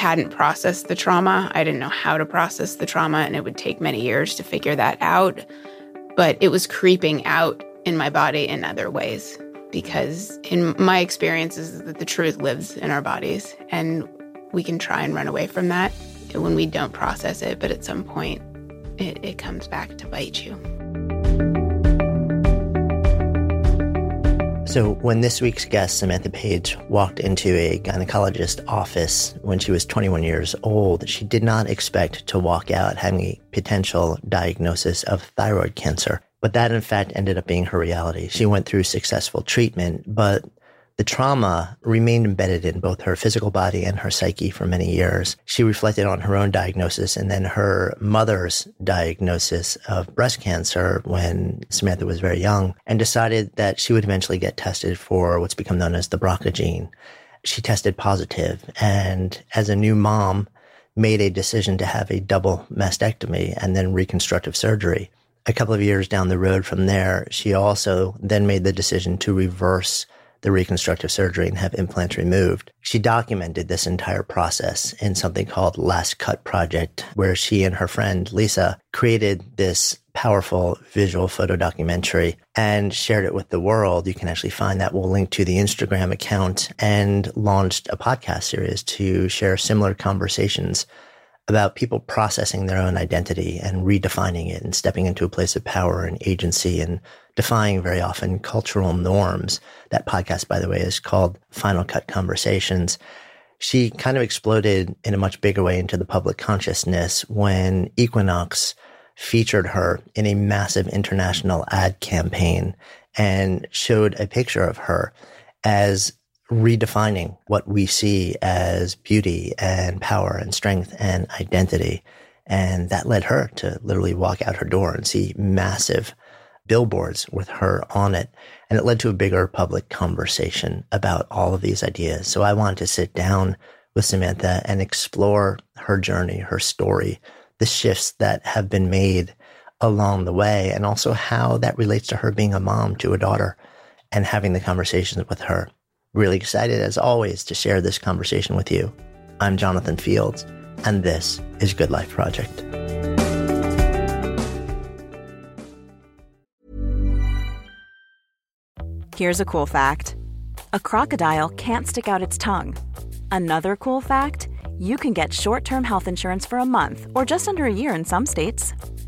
hadn't processed the trauma. I didn't know how to process the trauma, and it would take many years to figure that out. But it was creeping out in my body in other ways because, in my experience, is that the truth lives in our bodies, and we can try and run away from that when we don't process it. But at some point, it, it comes back to bite you. So, when this week's guest, Samantha Paige, walked into a gynecologist office when she was 21 years old, she did not expect to walk out having a potential diagnosis of thyroid cancer. But that, in fact, ended up being her reality. She went through successful treatment, but the trauma remained embedded in both her physical body and her psyche for many years. She reflected on her own diagnosis and then her mother's diagnosis of breast cancer when Samantha was very young and decided that she would eventually get tested for what's become known as the BRCA gene. She tested positive and as a new mom, made a decision to have a double mastectomy and then reconstructive surgery. A couple of years down the road from there, she also then made the decision to reverse the reconstructive surgery and have implants removed. She documented this entire process in something called Last Cut Project, where she and her friend Lisa created this powerful visual photo documentary and shared it with the world. You can actually find that. We'll link to the Instagram account and launched a podcast series to share similar conversations about people processing their own identity and redefining it and stepping into a place of power and agency and defying very often cultural norms. That podcast, by the way, is called Final Cut Conversations. She kind of exploded in a much bigger way into the public consciousness when Equinox featured her in a massive international ad campaign and showed a picture of her as redefining what we see as beauty and power and strength and identity. And that led her to literally walk out her door and see massive billboards with her on it. And it led to a bigger public conversation about all of these ideas. So I wanted to sit down with Samantha and explore her journey, her story, the shifts that have been made along the way, and also how that relates to her being a mom to a daughter and having the conversations with her. Really excited, as always, to share this conversation with you. I'm Jonathan Fields, and this is Good Life Project. Here's a cool fact a crocodile can't stick out its tongue. Another cool fact you can get short term health insurance for a month or just under a year in some states.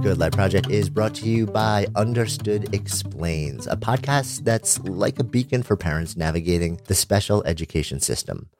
Good Life Project is brought to you by Understood Explains, a podcast that's like a beacon for parents navigating the special education system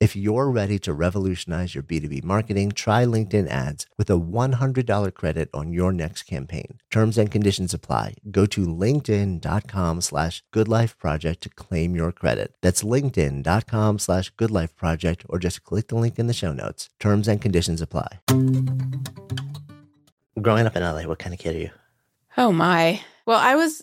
If you're ready to revolutionize your B2B marketing, try LinkedIn ads with a $100 credit on your next campaign. Terms and conditions apply. Go to linkedin.com slash goodlifeproject to claim your credit. That's linkedin.com slash goodlifeproject or just click the link in the show notes. Terms and conditions apply. Growing up in LA, what kind of kid are you? Oh my. Well, I was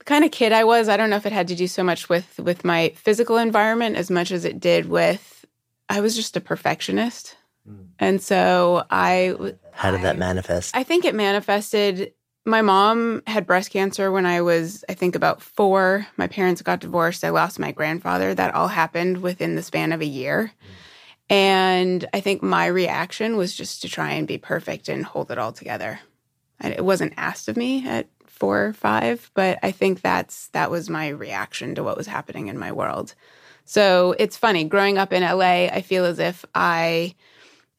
the kind of kid I was. I don't know if it had to do so much with with my physical environment as much as it did with I was just a perfectionist. Mm. And so I How did that manifest? I think it manifested my mom had breast cancer when I was, I think, about four. My parents got divorced. I lost my grandfather. That all happened within the span of a year. Mm. And I think my reaction was just to try and be perfect and hold it all together. And it wasn't asked of me at four or five, but I think that's that was my reaction to what was happening in my world. So it's funny growing up in LA. I feel as if I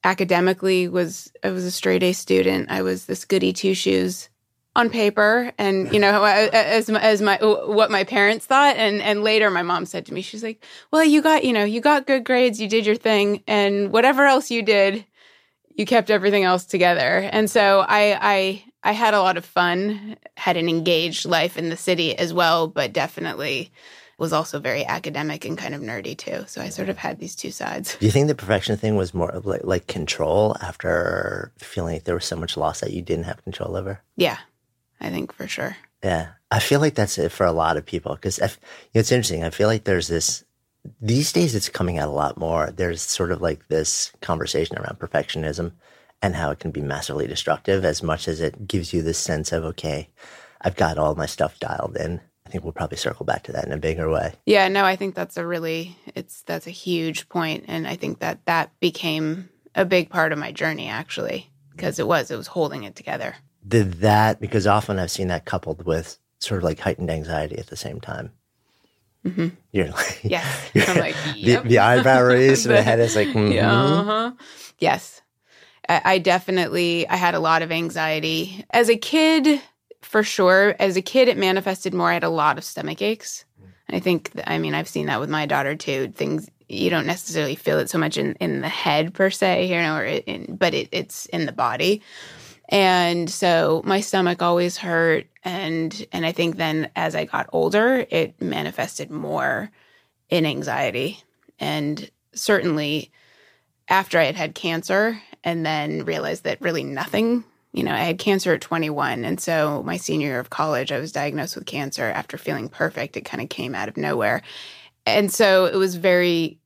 academically was I was a straight A student. I was this goody two shoes on paper, and you know as as my what my parents thought. And and later, my mom said to me, she's like, "Well, you got you know you got good grades, you did your thing, and whatever else you did." You kept everything else together, and so I, I I had a lot of fun, had an engaged life in the city as well, but definitely was also very academic and kind of nerdy too. So I sort of had these two sides. Do you think the perfection thing was more like, like control after feeling like there was so much loss that you didn't have control over? Yeah, I think for sure. Yeah, I feel like that's it for a lot of people because you know, it's interesting. I feel like there's this these days it's coming out a lot more. There's sort of like this conversation around perfectionism and how it can be massively destructive as much as it gives you this sense of, okay, I've got all my stuff dialed in. I think we'll probably circle back to that in a bigger way. Yeah, no, I think that's a really it's that's a huge point and I think that that became a big part of my journey actually because it was it was holding it together. Did that because often I've seen that coupled with sort of like heightened anxiety at the same time. Mm-hmm. You're like, yes. I'm like, yep. the, the eyebrow raised and the head is like, mm-hmm. yeah, uh-huh. yes. I, definitely I had a lot of anxiety as a kid. For sure, as a kid, it manifested more. I had a lot of stomach aches. I think, I mean, I've seen that with my daughter too. Things you don't necessarily feel it so much in, in the head per se, you know, or in, but it, it's in the body. And so my stomach always hurt, and and I think then as I got older, it manifested more in anxiety, and certainly after I had had cancer and then realized that really nothing, you know, I had cancer at 21. And so my senior year of college, I was diagnosed with cancer after feeling perfect. It kind of came out of nowhere. And so it was very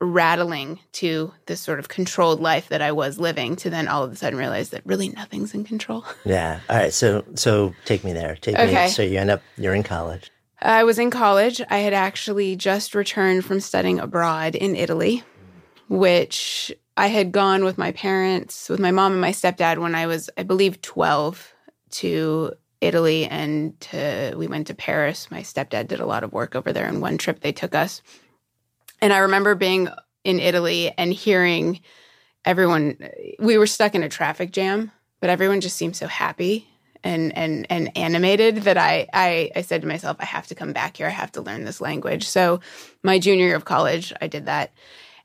rattling to this sort of controlled life that I was living to then all of a sudden realize that really nothing's in control. Yeah. All right. So so take me there. Take okay. me. So you end up you're in college. I was in college. I had actually just returned from studying abroad in Italy, which I had gone with my parents, with my mom and my stepdad when I was, I believe, 12 to Italy and to, we went to Paris. My stepdad did a lot of work over there in one trip they took us. And I remember being in Italy and hearing everyone, we were stuck in a traffic jam, but everyone just seemed so happy and and and animated that I, I I said to myself, I have to come back here. I have to learn this language. So my junior year of college, I did that.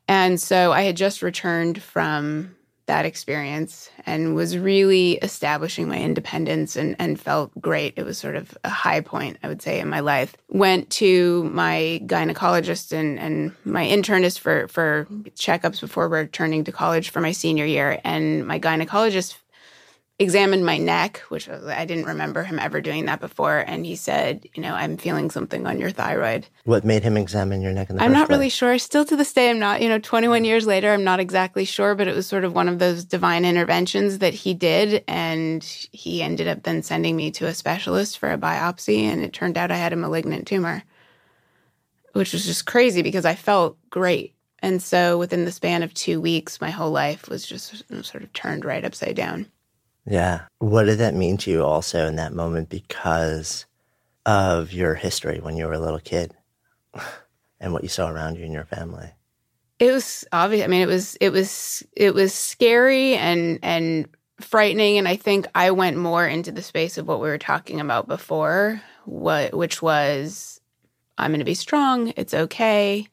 And so I had just returned from that experience and was really establishing my independence and, and felt great. It was sort of a high point, I would say, in my life. Went to my gynecologist and, and my internist for, for checkups before returning to college for my senior year. And my gynecologist examined my neck, which I didn't remember him ever doing that before. And he said, you know, I'm feeling something on your thyroid. What made him examine your neck in the I'm not place? really sure. Still to this day, I'm not, you know, 21 mm. years later, I'm not exactly sure, but it was sort of one of those divine interventions that he did. And he ended up then sending me to a specialist for a biopsy. And it turned out I had a malignant tumor, which was just crazy because I felt great. And so within the span of two weeks, my whole life was just sort of turned right upside down. Yeah. What did that mean to you also in that moment because of your history when you were a little kid and what you saw around you and your family? It was obvious. I mean, it was it was it was scary and and frightening. And I think I went more into the space of what we were talking about before, what which was I'm going to be strong. It's okay.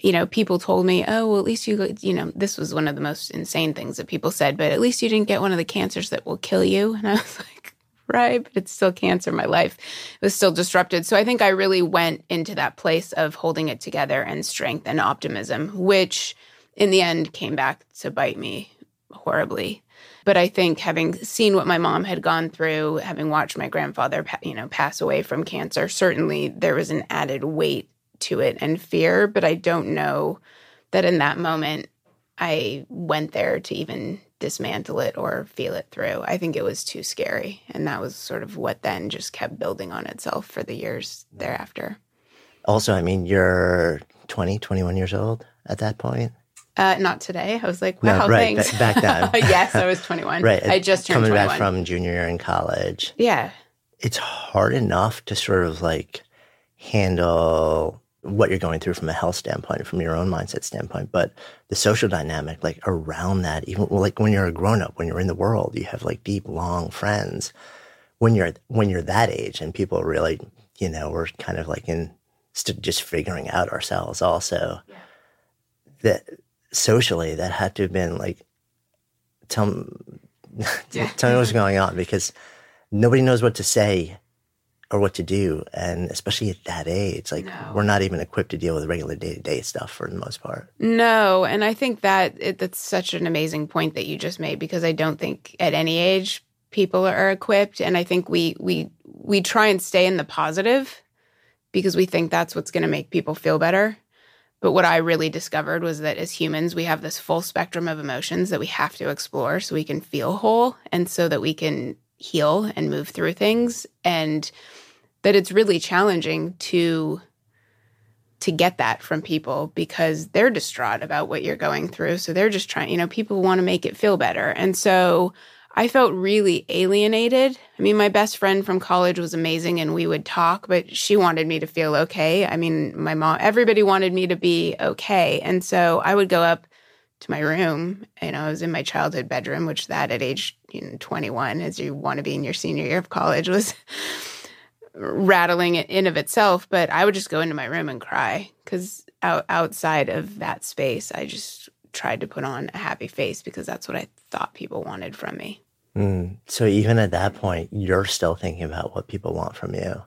You know, people told me, "Oh, well, at least you, you know, this was one of the most insane things that people said, but at least you didn't get one of the cancers that will kill you." And I was like, right, but it's still cancer. My life was still disrupted. So I think I really went into that place of holding it together and strength and optimism, which in the end came back to bite me horribly. But I think having seen what my mom had gone through, having watched my grandfather, you know, pass away from cancer, certainly there was an added weight to it and fear. But I don't know that in that moment I went there to even dismantle it or feel it through. I think it was too scary. And that was sort of what then just kept building on itself for the years thereafter. Also, I mean, you're 20, 21 years old at that point. Uh, not today. I was like, wow, no, right, thanks. back then. yes, I was 21. right. I just turned Coming 21. back from junior year in college. yeah. It's hard enough to sort of like handle what you're going through from a health standpoint, from your own mindset standpoint, but the social dynamic, like around that, even like when you're a grown up, when you're in the world, you have like deep, long friends. When you're when you're that age, and people really, you know, we're kind of like in st- just figuring out ourselves. Also, Yeah. that socially, that had to have been like, tell Yeah. tell me what's going on because nobody knows what to say or what to do. And especially at that age, like No. we're not even equipped to deal with regular day to day stuff for the most part. No, and I think that it, that's such an amazing point that you just made because I don't think at any age people are equipped, and I think we we we try and stay in the positive because we think that's what's going to make people feel better. But what I really discovered was that as humans, we have this full spectrum of emotions that we have to explore so we can feel whole and so that we can heal and move through things. And that it's really challenging to to get that from people because they're distraught about what you're going through. So they're just trying, you know, people want to make it feel better. And so I felt really alienated. I mean, my best friend from college was amazing and we would talk, but she wanted me to feel okay. I mean, my mom, everybody wanted me to be okay. And so I would go up to my room. You know, I was in my childhood bedroom, which that at age you know, 21, as you want to be in your senior year of college, was rattling it in of itself. But I would just go into my room and cry because out, outside of that space, I just tried to put on a happy face because that's what I thought people wanted from me. Mm. So even at that point, you're still thinking about what people want from you.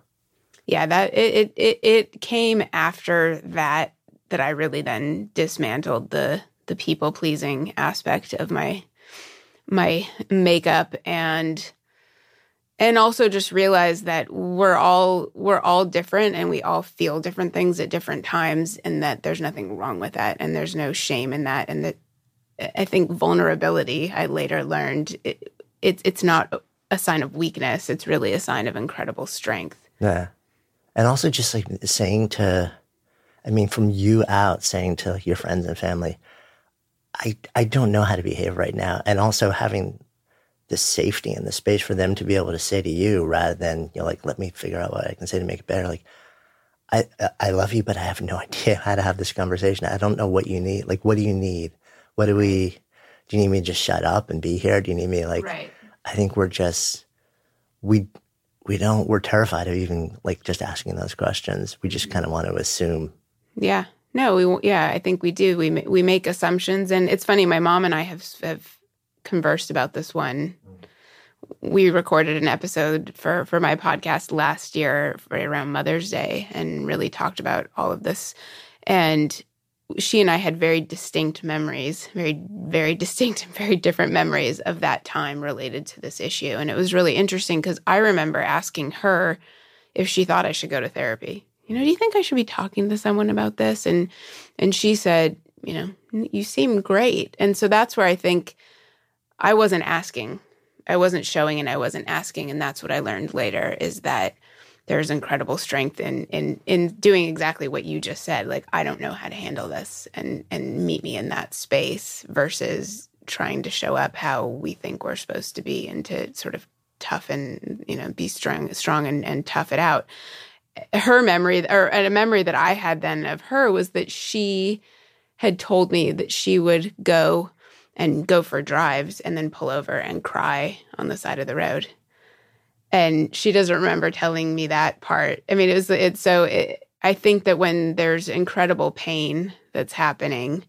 Yeah, that it it, it came after that that I really then dismantled the the people pleasing aspect of my my makeup and and also just realize that we're all we're all different and we all feel different things at different times and that there's nothing wrong with that and there's no shame in that and that I think vulnerability I later learned it, it it's not a sign of weakness it's really a sign of incredible strength Yeah. And also just like saying to, I mean, from you out saying to your friends and family, I, I don't know how to behave right now. And also having the safety and the space for them to be able to say to you rather than, you know, like, let me figure out what I can say to make it better. Like, I, I love you, but I have no idea how to have this conversation. I don't know what you need. Like, what do you need? What do we, do you need me to just shut up and be here? Do you need me like, right I think we're just we we don't we're terrified of even like just asking those questions. We just mm-hmm. kind of want to assume. Yeah. No, we yeah, I think we do. We we make assumptions and it's funny my mom and I have have conversed about this one. We recorded an episode for for my podcast last year right around Mother's Day and really talked about all of this and she and I had very distinct memories, very, very distinct and very different memories of that time related to this issue. And it was really interesting because I remember asking her if she thought I should go to therapy. You know, do you think I should be talking to someone about this? And and she said, you know, you seem great. And so that's where I think I wasn't asking. I wasn't showing and I wasn't asking. And that's what I learned later is that there's incredible strength in in in doing exactly what you just said like i don't know how to handle this and and meet me in that space versus trying to show up how we think we're supposed to be and to sort of tough and you know be strong strong and, and tough it out her memory or a memory that i had then of her was that she had told me that she would go and go for drives and then pull over and cry on the side of the road. And she doesn't remember telling me that part. I mean, it was, it's so, it, I think that when there's incredible pain that's happening,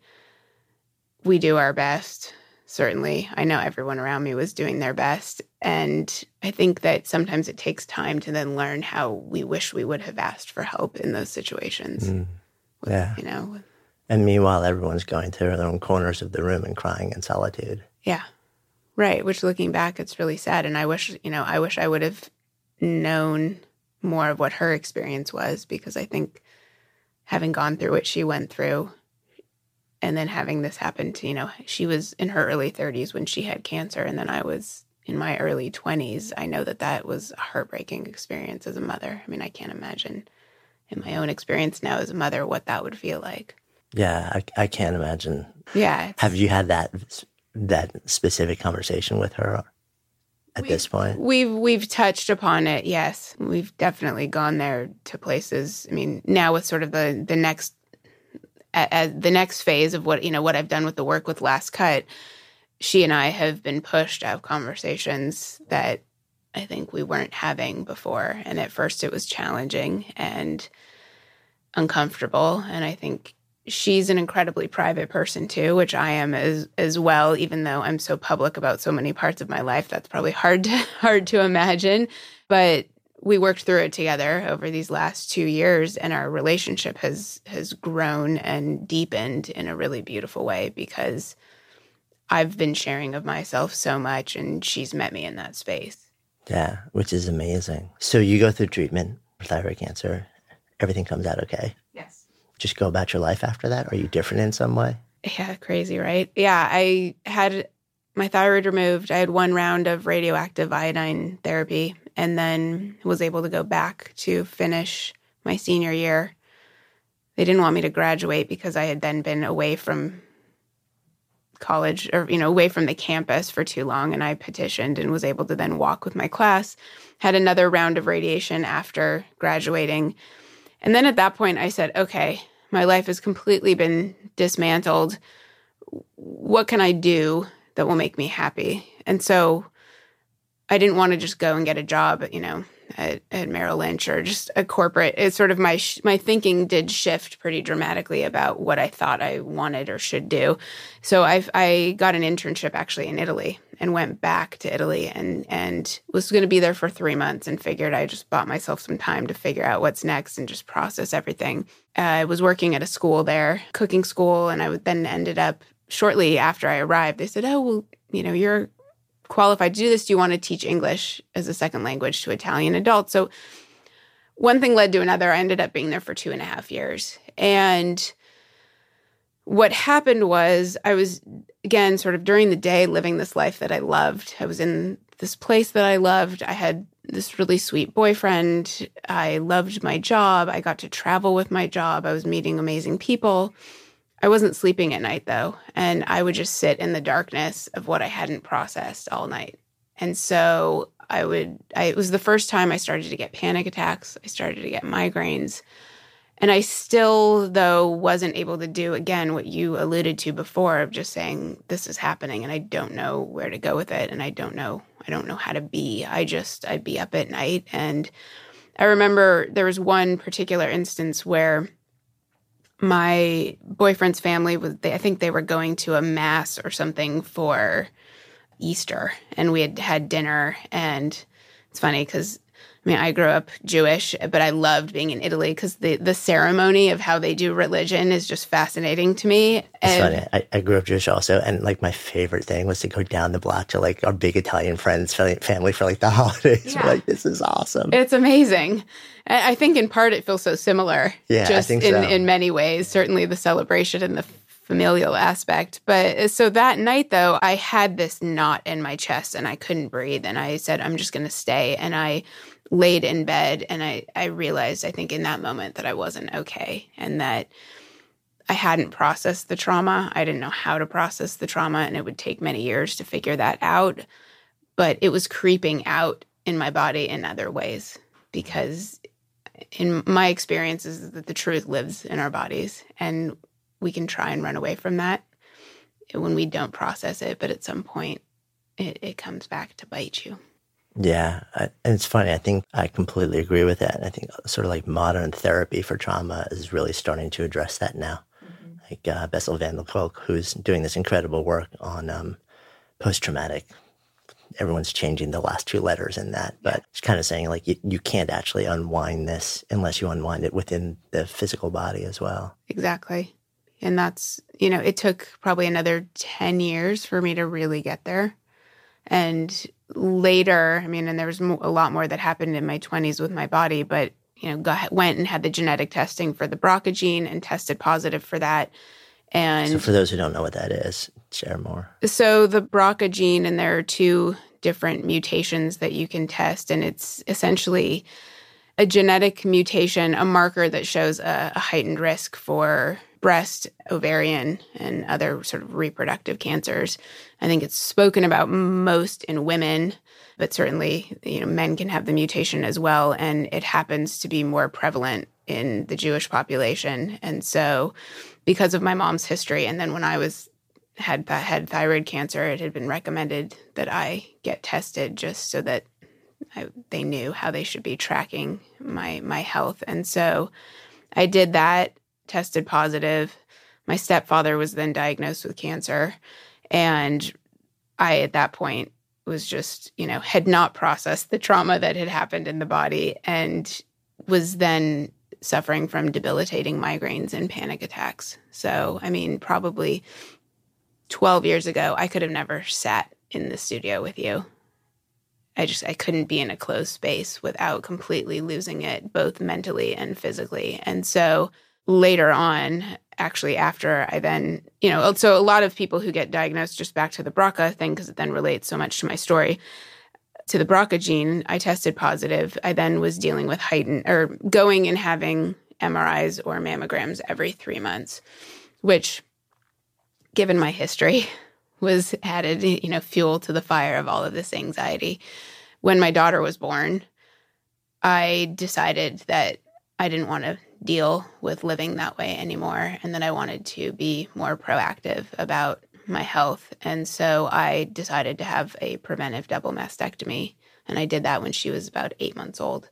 we do our best. Certainly, I know everyone around me was doing their best. And I think that sometimes it takes time to then learn how we wish we would have asked for help in those situations. Mm, yeah. You know, and meanwhile, everyone's going to their own corners of the room and crying in solitude. Yeah. Right. Which looking back, it's really sad. And I wish, you know, I wish I would have known more of what her experience was because I think having gone through what she went through and then having this happen to, you know, she was in her early 30s when she had cancer and then I was in my early 20s. I know that that was a heartbreaking experience as a mother. I mean, I can't imagine in my own experience now as a mother what that would feel like. Yeah, I, I can't imagine. Yeah. Have you had that that specific conversation with her at this point? We've we've touched upon it. Yes, we've definitely gone there to places. I mean, now with sort of the the next at, the next phase of what you know what I've done with the work with Last Cut, she and I have been pushed to have conversations that I think we weren't having before. And at first, it was challenging and uncomfortable. And I think she's an incredibly private person too, which I am as as well. Even though I'm so public about so many parts of my life, that's probably hard to hard to imagine. But we worked through it together over these last two years, and our relationship has has grown and deepened in a really beautiful way because I've been sharing of myself so much, and she's met me in that space. Yeah, which is amazing. So you go through treatment for thyroid cancer. Everything comes out okay Yes. just go about your life after that? Are you different in some way? Yeah, crazy, right? Yeah, I had my thyroid removed. I had one round of radioactive iodine therapy and then was able to go back to finish my senior year. They didn't want me to graduate because I had then been away from college or you know away from the campus for too long and I petitioned and was able to then walk with my class. Had another round of radiation after graduating. And then at that point I said, "Okay, my life has completely been dismantled. What can I do that will make me happy? And so I didn't want to just go and get a job, you know, at, at Merrill Lynch or just a corporate. It's sort of my my thinking did shift pretty dramatically about what I thought I wanted or should do. So I I got an internship actually in Italy and went back to Italy and and was going to be there for three months and figured I just bought myself some time to figure out what's next and just process everything. Uh, I was working at a school there, cooking school, and I would then ended up shortly after I arrived. They said, "Oh, well, you know, you're qualified to do this. Do you want to teach English as a second language to Italian adults?" So one thing led to another. I ended up being there for two and a half years, and what happened was I was again sort of during the day living this life that I loved. I was in this place that I loved. I had this really sweet boyfriend. I loved my job. I got to travel with my job. I was meeting amazing people. I wasn't sleeping at night though, and I would just sit in the darkness of what I hadn't processed all night. And so I would I it was the first time I started to get panic attacks. I started to get migraines. And I still, though, wasn't able to do again what you alluded to before of just saying, this is happening and I don't know where to go with it. And I don't know, I don't know how to be. I just, I'd be up at night. And I remember there was one particular instance where my boyfriend's family was, they, I think they were going to a mass or something for Easter. And we had had dinner. And it's funny because I mean, I grew up Jewish, but I loved being in Italy because the, the ceremony of how they do religion is just fascinating to me. It's and, funny. I, I, grew up Jewish also, and like my favorite thing was to go down the block to like our big Italian friends, family for like the holidays. Yeah. like, this is awesome. It's amazing. I think in part it feels so similar. Yeah, just in, so. in many ways. Certainly the celebration and the familial aspect. But uh, so that night, though, I had this knot in my chest and I couldn't breathe. And I said, I'm just going to stay. And I laid in bed and I, I realized, I think, in that moment that I wasn't okay and that I hadn't processed the trauma. I didn't know how to process the trauma, and it would take many years to figure that out. But it was creeping out in my body in other ways because, in my experience, is that the truth lives in our bodies. And we can try and run away from that when we don't process it, but at some point it, it comes back to bite you. Yeah, I, and it's funny. I think I completely agree with that. I think sort of like modern therapy for trauma is really starting to address that now. Mm-hmm. Like uh, Bessel van der Kolk, who's doing this incredible work on um, post traumatic. Everyone's changing the last two letters in that, but it's kind of saying like you, you can't actually unwind this unless you unwind it within the physical body as well. Exactly. And that's, you know, it took probably another 10 years for me to really get there. And later, I mean, and there was a lot more that happened in my 20s with my body, but you know, got, went and had the genetic testing for the BRCA gene and tested positive for that. And so, for those who don't know what that is, share more. So, the BRCA gene, and there are two different mutations that you can test, and it's essentially a genetic mutation, a marker that shows a, a heightened risk for breast, ovarian, and other sort of reproductive cancers. I think it's spoken about most in women, but certainly, you know, men can have the mutation as well. And it happens to be more prevalent in the Jewish population. And so, because of my mom's history, and then when I was had had thyroid cancer, it had been recommended that I get tested just so that I, they knew how they should be tracking my my health. And so I did that tested positive. My stepfather was then diagnosed with cancer. And I, at that point, was just, you know, had not processed the trauma that had happened in the body and was then suffering from debilitating migraines and panic attacks. So, I mean, probably 12 years ago, I could have never sat in the studio with you. I just I couldn't be in a closed space without completely losing it both mentally and physically. And so later on, actually, after I then, you know, so a lot of people who get diagnosed, just back to the BRCA thing, because it then relates so much to my story, to the BRCA gene, I tested positive. I then was dealing with heightened or going and having MRIs or mammograms every three months, which, given my history, was added, you know, fuel to the fire of all of this anxiety. When my daughter was born, I decided that I didn't want to deal with living that way anymore and that I wanted to be more proactive about my health. And so I decided to have a preventive double mastectomy. And I did that when she was about eight months old.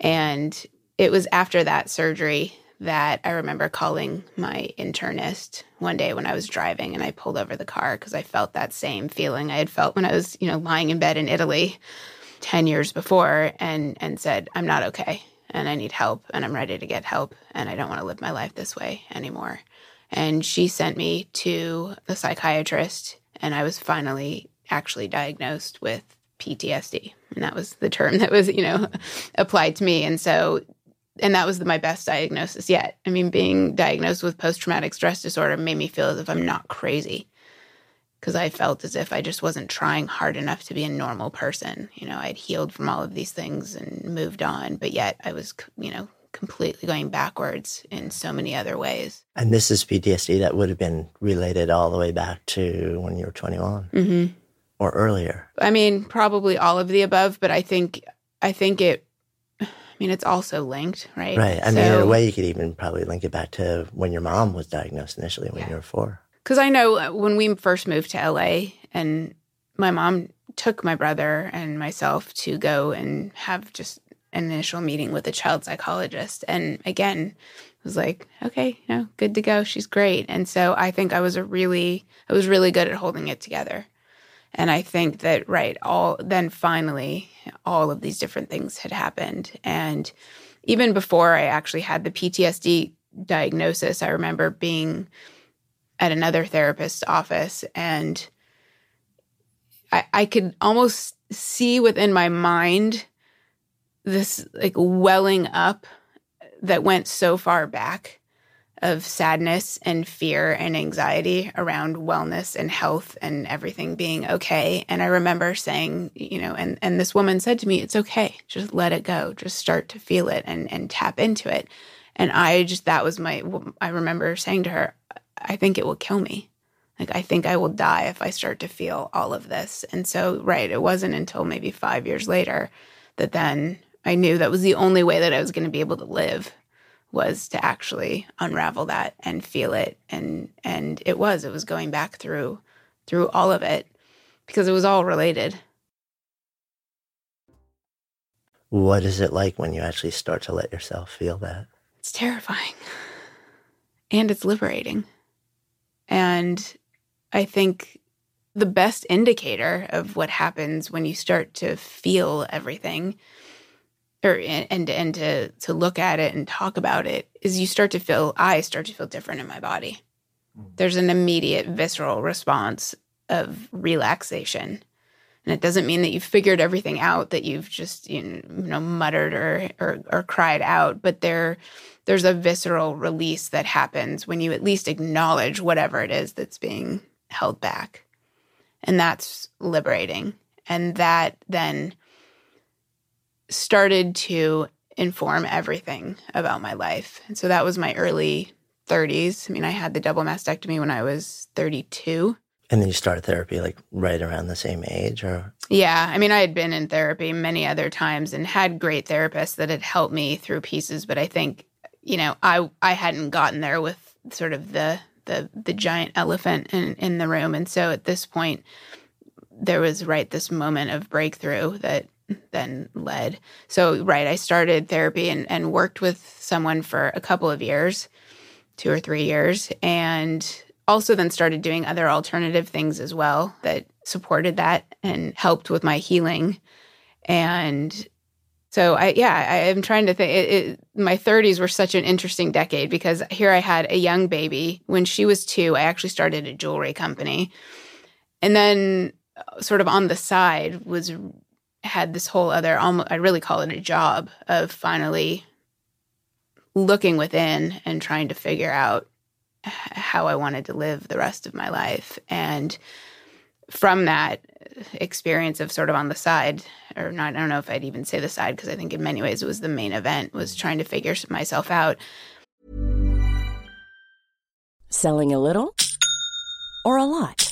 And it was after that surgery that I remember calling my internist one day when I was driving and I pulled over the car because I felt that same feeling I had felt when I was, you know, lying in bed in Italy 10 years before and and said, "I'm not okay and I need help and I'm ready to get help and I don't want to live my life this way anymore. And she sent me to a psychiatrist and I was finally actually diagnosed with PTSD. And that was the term that was, you know, applied to me. And so and that was the, my best diagnosis yet. I mean, being diagnosed with post traumatic stress disorder made me feel as if I'm not crazy because I felt as if I just wasn't trying hard enough to be a normal person. You know, I'd healed from all of these things and moved on, but yet I was, you know, completely going backwards in so many other ways. And this is PTSD that would have been related all the way back to when you were 21 mm-hmm. or earlier. I mean, probably all of the above, but I think, I think it, I mean, it's also linked, right? Right. I so, mean, in a way, you could even probably link it back to when your mom was diagnosed initially when yeah. you were four. Because I know uh, when we first moved to LA and my mom took my brother and myself to go and have just an initial meeting with a child psychologist. And again, was like, okay, know, good to go. She's great. And so I think I was a really, I was really good at holding it together. And I think that, right, all then finally, all of these different things had happened. And even before I actually had the PTSD diagnosis, I remember being at another therapist's office and I, I could almost see within my mind this like welling up that went so far back of sadness and fear and anxiety around wellness and health and everything being okay. And I remember saying, you know, and, and this woman said to me, it's okay. Just let it go. Just start to feel it and, and tap into it. And I just, that was my, I remember saying to her, I think it will kill me. Like, I think I will die if I start to feel all of this. And so, right, it wasn't until maybe five years later that then I knew that was the only way that I was going to be able to live was to actually unravel that and feel it. And and it was it was going back through through all of it because it was all related. What is it like when you actually start to let yourself feel that? It's terrifying. And it's liberating and i think the best indicator of what happens when you start to feel everything or and and to to look at it and talk about it is you start to feel I start to feel different in my body. Mm-hmm. There's an immediate visceral response of relaxation. And it doesn't mean that you've figured everything out that you've just you know muttered or or, or cried out, but there there's a visceral release that happens when you at least acknowledge whatever it is that's being held back. And that's liberating. And that then started to inform everything about my life. And so that was my early 30s. I mean, I had the double mastectomy when I was 32. And then you started therapy like right around the same age or Yeah, I mean, I had been in therapy many other times and had great therapists that had helped me through pieces, but I think, you know, I I hadn't gotten there with sort of the the the giant elephant in in the room. And so at this point there was right this moment of breakthrough that then led. So, right, I started therapy and, and worked with someone for a couple of years, two or three years, and also then started doing other alternative things as well that supported that and helped with my healing. And so I yeah, I am trying to think it, it, my 30s were such an interesting decade because here I had a young baby. When she was 2, I actually started a jewelry company. And then uh, sort of on the side was had this whole other almost I really call it a job of finally looking within and trying to figure out how I wanted to live the rest of my life. And from that experience of sort of on the side or not I don't know if I'd even say the side because I think in many ways it was the main event was trying to figure myself out. Selling a little or a lot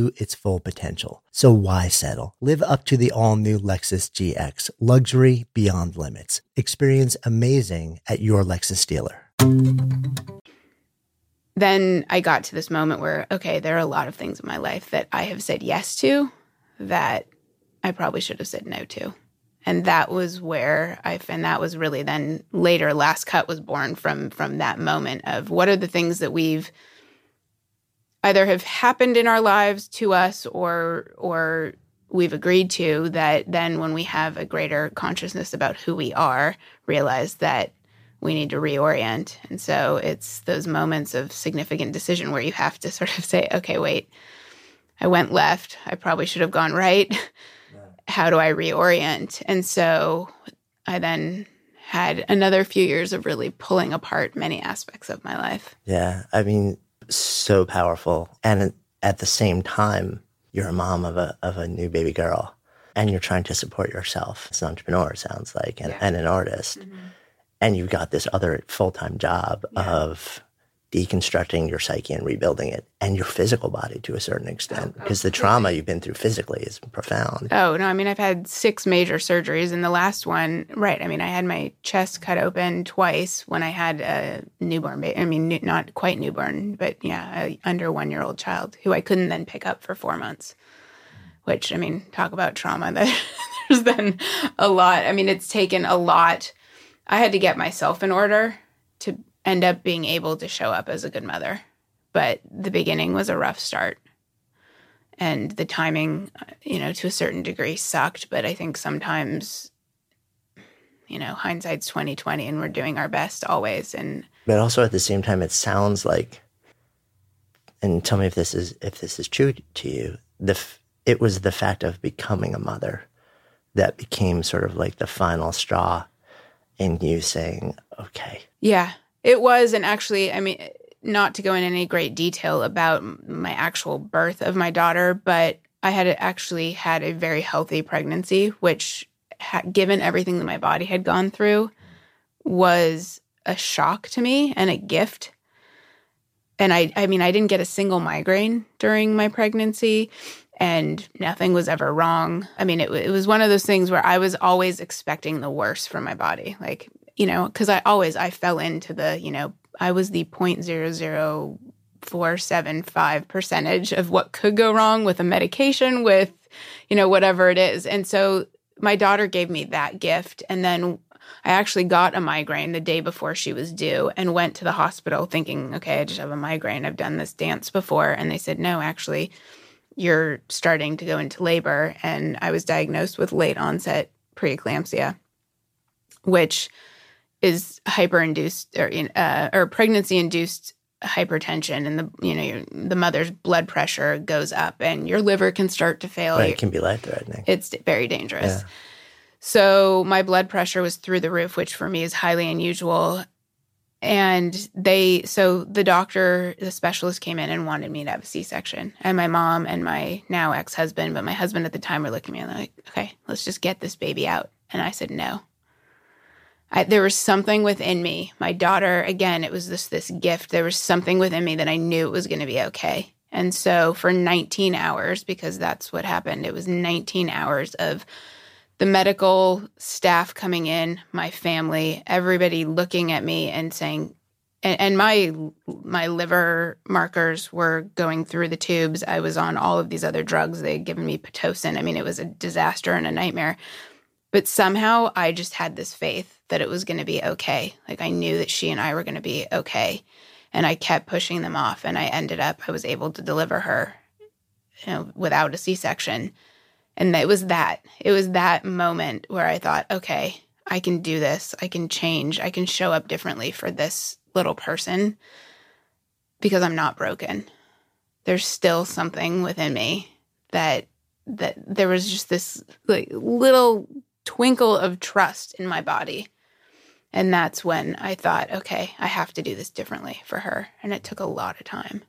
its full potential. So why settle? Live up to the all new Lexus GX, luxury beyond limits. Experience amazing at your Lexus dealer. Then I got to this moment where, okay, there are a lot of things in my life that I have said yes to that I probably should have said no to. And that was where I and that was really then later last cut was born from from that moment of what are the things that we've either have happened in our lives to us or or we've agreed to that then when we have a greater consciousness about who we are realize that we need to reorient. And so it's those moments of significant decision where you have to sort of say okay wait. I went left. I probably should have gone right. How do i reorient? And so i then had another few years of really pulling apart many aspects of my life. Yeah, I mean, so powerful. And at the same time, you're a mom of a of a new baby girl, and you're trying to support yourself as an entrepreneur. It sounds like, and, Yeah. and an artist, mm-hmm. and you've got this other full time job of deconstructing your psyche and rebuilding it, and your physical body to a certain extent, oh, because the trauma you've been through physically is profound. Oh, no. I mean, I've had six major surgeries, and the last one, right. I mean, I had my chest cut open twice when I had a newborn baby. I mean, new- not quite newborn, but yeah, a under one year old child who I couldn't then pick up for four months. Which, I mean, talk about trauma. That there's been a lot. I mean, it's taken a lot. I had to get myself in order to end up being able to show up as a good mother. But the beginning was a rough start. And the timing you know to a certain degree sucked but i think sometimes you know hindsight's 2020 and we're doing our best always. And but also at the same time it sounds like and tell me if this is if this is true to you the f- it was the fact of becoming a mother that became sort of like the final straw in you saying okay. Yeah it was and actually i mean not to go in any great detail about my actual birth of my daughter but i had actually had a very healthy pregnancy which given everything that my body had gone through was a shock to me and a gift and I I mean I didn't get a single migraine during my pregnancy and nothing was ever wrong. I mean it it was one of those things where I was always expecting the worst from my body. Like, you know, cuz I always I fell into the, you know, I was the point zero zero four seven five percentage of what could go wrong with a medication with you know whatever it is. And so my daughter gave me that gift and then I actually got a migraine the day before she was due and went to the hospital thinking, okay, I just have a migraine. I've done this dance before. And they said, no, actually, you're starting to go into labor. And I was diagnosed with late onset preeclampsia, which is hyper-induced or, uh, or pregnancy-induced hypertension, and the you know your, the mother's blood pressure goes up, and your liver can start to fail. Right, it can be life threatening. It's very dangerous. Yeah. So my blood pressure was through the roof, which for me is highly unusual. And they, so the doctor, the specialist came in and wanted me to have a C section. And my mom and my now ex husband, but my husband at the time were looking at me and they're like, okay, let's just get this baby out. And I said, no. I, there was something within me. My daughter, again, it was this this gift. There was something within me that I knew it was going to be okay. And so for 19 hours, because that's what happened, it was 19 hours of the medical staff coming in, my family, everybody looking at me and saying, and, and my my liver markers were going through the tubes. I was on all of these other drugs. They had given me pitocin. I mean, it was a disaster and a nightmare. But somehow I just had this faith that it was going to be okay. Like I knew that she and I were going to be okay. And I kept pushing them off. And I ended up, I was able to deliver her, you know, without a C section. And it was that, it was that moment where I thought, okay, I can do this. I can change. I can show up differently for this little person because I'm not broken. There's still something within me that that there was just this like little twinkle of trust in my body. And that's when I thought, okay, I have to do this differently for her. And it took a lot of time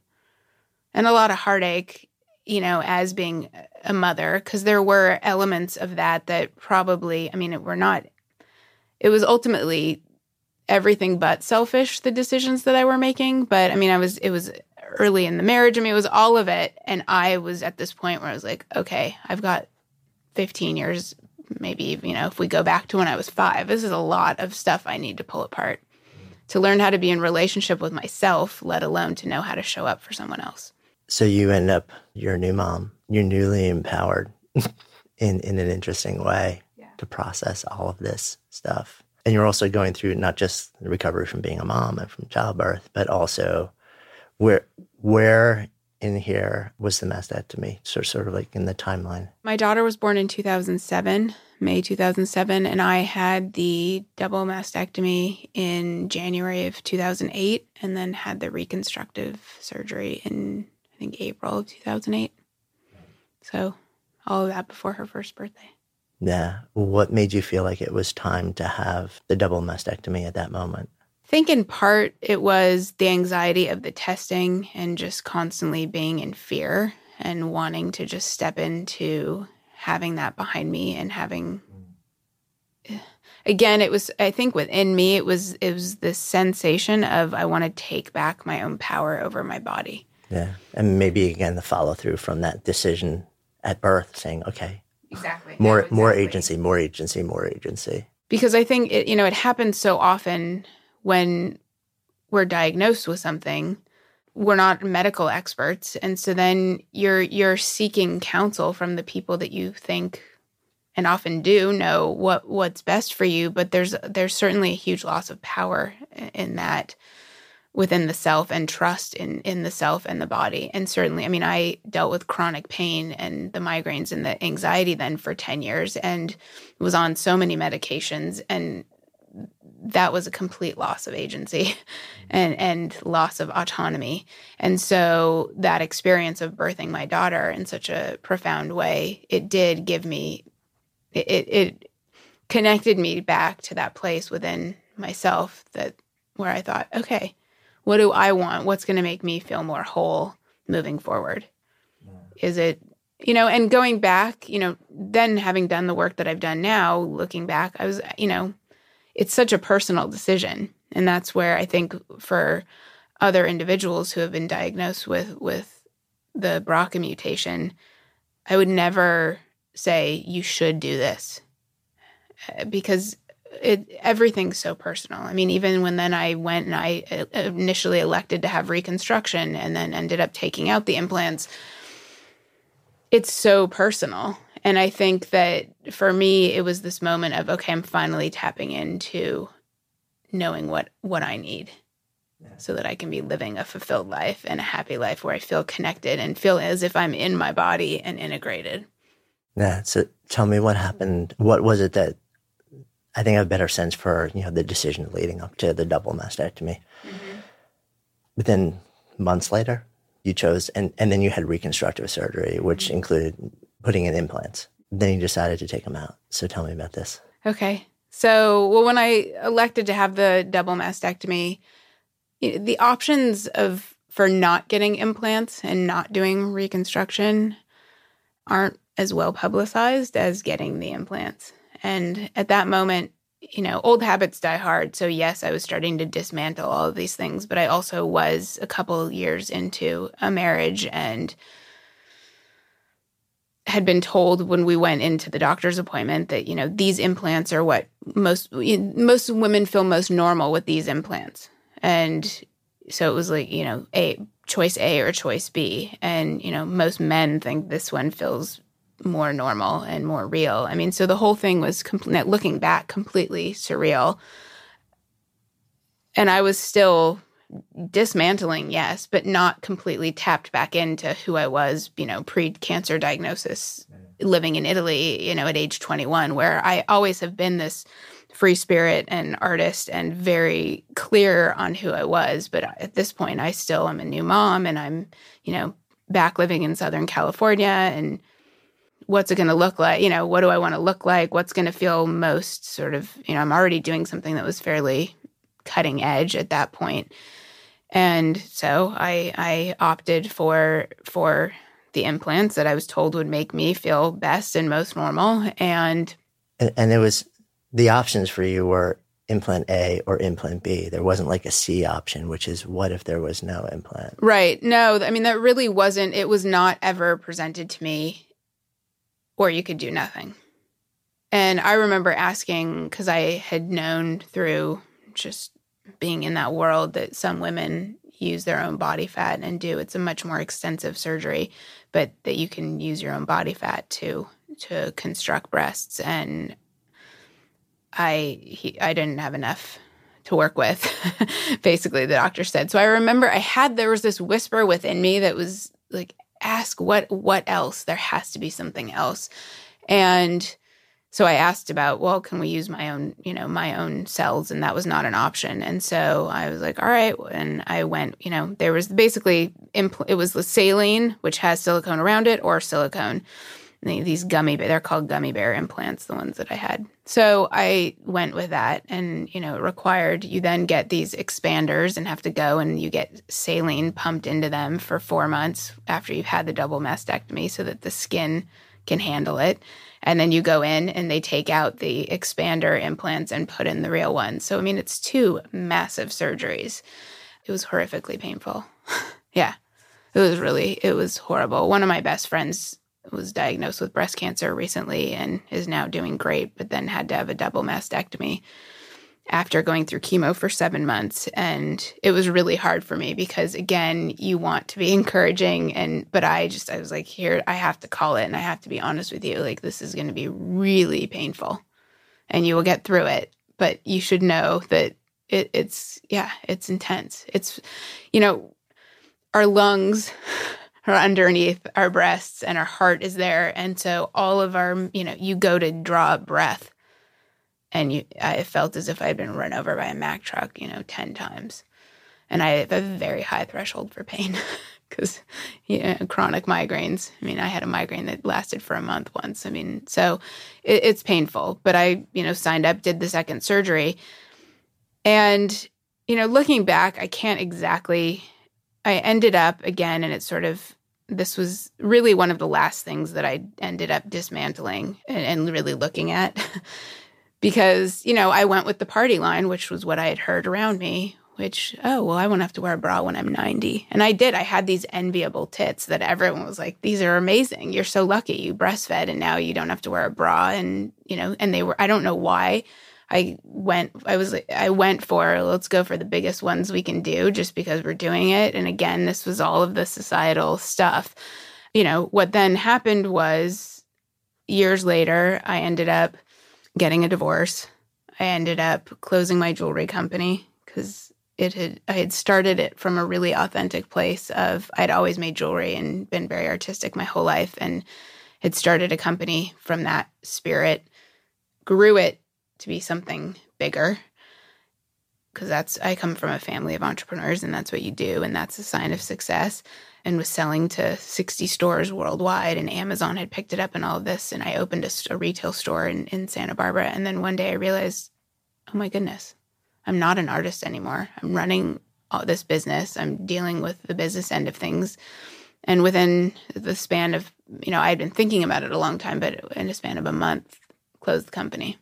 and a lot of heartache, you know, as being a mother, because there were elements of that that probably, I mean, it were not, it was ultimately everything but selfish, the decisions that I were making. But I mean, I was, it was early in the marriage. I mean, it was all of it. And I was at this point where I was like, okay, I've got 15 years maybe you know if we go back to when i was five this is a lot of stuff i need to pull apart. To learn how to be in relationship with myself let alone to know how to show up for someone else. So you end up you're a new mom you're newly empowered in in an interesting way yeah. to process all of this stuff. And you're also going through not just the recovery from being a mom and from childbirth but also where where in here was the mastectomy, so sort of like in the timeline. My daughter was born in 2007, May 2007, and I had the double mastectomy in January of 2008, and then had the reconstructive surgery in I think April of 2008. So all of that before her first birthday. Yeah. What made you feel like it was time to have the double mastectomy at that moment? Think in part it was the anxiety of the testing and just constantly being in fear and wanting to just step into having that behind me and having again it was i think within me it was it was this sensation of i want to take back my own power over my body. Yeah and maybe again the follow through from that decision at birth saying okay. Exactly. More exactly. more agency more agency more agency. Because i think it you know it happens so often when we're diagnosed with something we're not medical experts. And so then you're you're seeking counsel from the people that you think and often do know what what's best for you. But there's there's certainly a huge loss of power in that within the self and trust in in the self and the body. And certainly i mean i dealt with chronic pain and the migraines and the anxiety then for 10 years and was on so many medications and that was a complete loss of agency and and loss of autonomy. And so that experience of birthing my daughter in such a profound way it did give me it it connected me back to that place within myself that where I thought okay what do I want? What's going to make me feel more whole moving forward? Is it you know and going back you know then having done the work that I've done now looking back I was you know it's such a personal decision. And that's where I think for other individuals who have been diagnosed with with the BRCA mutation, I would never say you should do this uh, because it everything's so personal. I mean, even when then I went and I uh, initially elected to have reconstruction and then ended up taking out the implants, it's so personal. And I think that for me, it was this moment of, okay, I'm finally tapping into knowing what, what I need yeah. so that I can be living a fulfilled life and a happy life where I feel connected and feel as if I'm in my body and integrated. Yeah. So tell me what happened. What was it that I think I have a better sense for, you know, the decision leading up to the double mastectomy. Mm-hmm. But then months later, you chose, and, and then you had reconstructive surgery, which mm-hmm. included putting in implants. Then you decided to take them out. So tell me about this. Okay. So, well, when I elected to have the double mastectomy, the options of for not getting implants and not doing reconstruction aren't as well publicized as getting the implants. And at that moment, you know, old habits die hard. So yes, I was starting to dismantle all of these things, but I also was a couple years into a marriage and had been told when we went into the doctor's appointment that you know these implants are what most most women feel most normal with these implants and so it was like you know a choice a or choice b and you know most men think this one feels more normal and more real. I mean, so the whole thing was looking back completely surreal. And I was still dismantling, yes, but not completely tapped back into who I was, you know, pre cancer diagnosis, living in Italy, you know, at age 21, where I always have been this free spirit and artist and very clear on who I was. But at this point, I still am a new mom and I'm, you know, back living in Southern California and what's it going to look like? You know, what do I want to look like? What's going to feel most sort of, you know, I'm already doing something that was fairly cutting edge at that point. And so I I opted for for the implants that I was told would make me feel best and most normal and and, and it was the options for you were implant A or implant B. There wasn't like a C option, which is what if there was no implant? Right. No, I mean, that really wasn't, it was not ever presented to me, or you could do nothing. And I remember asking, because I had known through just being in that world that some women use their own body fat and do. It's a much more extensive surgery, but that you can use your own body fat to to construct breasts and I he, I didn't have enough to work with. basically, the doctor said. So I remember I had there was this whisper within me that was like, ask what what else? There has to be something else. And so I asked about, well, can we use my own, you know, my own cells? And that was not an option. And so I was like, all right. And I went, you know, there was basically, impl- it was the saline, which has silicone around it, or silicone these gummy bear, they're called gummy bear implants the ones that i had so i went with that and you know it required you then get these expanders and have to go and you get saline pumped into them for four months after you've had the double mastectomy so that the skin can handle it and then you go in and they take out the expander implants and put in the real ones so i mean it's two massive surgeries. It was horrifically painful. Yeah it was really it was horrible. One of my best friends was diagnosed with breast cancer recently and is now doing great, but then had to have a double mastectomy after going through chemo for seven months. And it was really hard for me because, again, you want to be encouraging. And, but I just, I was like, here, I have to call it and I have to be honest with you. Like, this is going to be really painful and you will get through it. But you should know that it, it's, yeah, it's intense. It's, you know, our lungs are underneath our breasts and our heart is there. And so all of our, you know, you go to draw a breath and you, I felt as if I had been run over by a Mack truck, you know, 10 times. And I have a very high threshold for pain because you know, chronic migraines. I mean, I had a migraine that lasted for a month once. I mean, so it, it's painful. But I, you know, signed up, did the second surgery. And, you know, looking back, I can't exactly I ended up again, and it's sort of this was really one of the last things that I ended up dismantling and, and really looking at because, you know, I went with the party line, which was what I had heard around me, which, oh, well, I won't have to wear a bra when I'm 90. And I did. I had these enviable tits that everyone was like, these are amazing. You're so lucky. You breastfed and now you don't have to wear a bra. And, you know, and they were, I don't know why I went I was I went for let's go for the biggest ones we can do just because we're doing it and again this was all of the societal stuff. You know, what then happened was years later I ended up getting a divorce. I ended up closing my jewelry company cuz it had I had started it from a really authentic place of I'd always made jewelry and been very artistic my whole life and had started a company from that spirit grew it to be something bigger because that's I come from a family of entrepreneurs and that's what you do and that's a sign of success and was selling to 60 stores worldwide and Amazon had picked it up and all of this and I opened a, a retail store in, in Santa Barbara and then one day I realized oh my goodness I'm not an artist anymore. I'm running all this business. I'm dealing with the business end of things. And within the span of you know I'd been thinking about it a long time but in a span of a month closed the company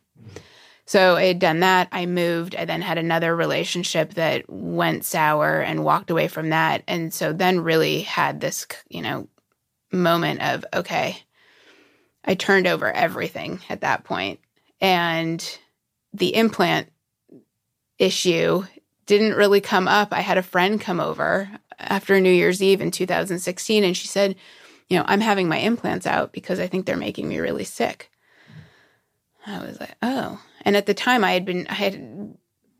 so I had done that. I moved. I then had another relationship that went sour and walked away from that. And so then really had this, you know, moment of, okay, I turned over everything at that point. And the implant issue didn't really come up. I had a friend come over after New Year's Eve in 2016 and she said, you know, I'm having my implants out because I think they're making me really sick. I was like, oh. And at the time, I had been, I had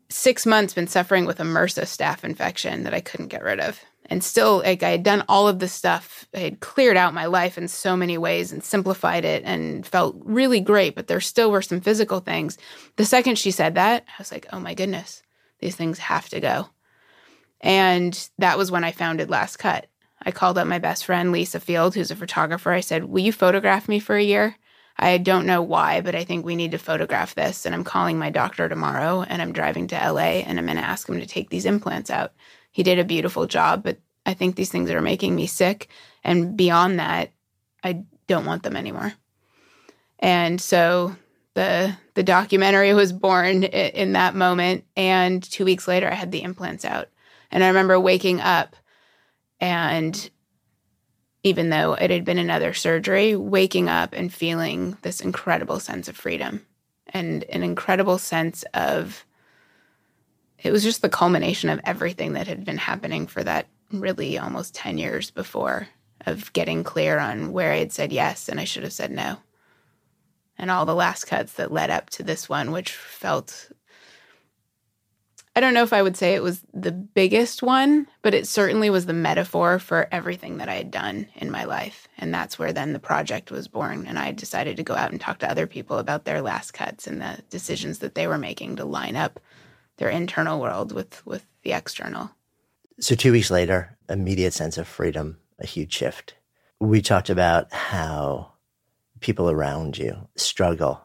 six months been suffering with a MRSA staph infection that I couldn't get rid of. And still, like, I had done all of this stuff. I had cleared out my life in so many ways and simplified it and felt really great, but there still were some physical things. The second she said that, I was like, oh my goodness, these things have to go. And that was when I founded Last Cut. I called up my best friend, Lisa Field, who's a photographer. I said, Will you photograph me for a year? I don't know why, but I think we need to photograph this. And I'm calling my doctor tomorrow and I'm driving to LA and I'm going to ask him to take these implants out. He did a beautiful job, but I think these things are making me sick. And beyond that, I don't want them anymore. And so the the documentary was born in that moment and 2 weeks later I had the implants out. And I remember waking up and even though it had been another surgery, waking up and feeling this incredible sense of freedom and an incredible sense of it was just the culmination of everything that had been happening for that really almost 10 years before of getting clear on where I had said yes and I should have said no. And all the last cuts that led up to this one, which felt I don't know if I would say it was the biggest one, but it certainly was the metaphor for everything that I had done in my life. And that's where then the project was born. And I decided to go out and talk to other people about their last cuts and the decisions that they were making to line up their internal world with, with the external. So, two weeks later, immediate sense of freedom, a huge shift. We talked about how people around you struggle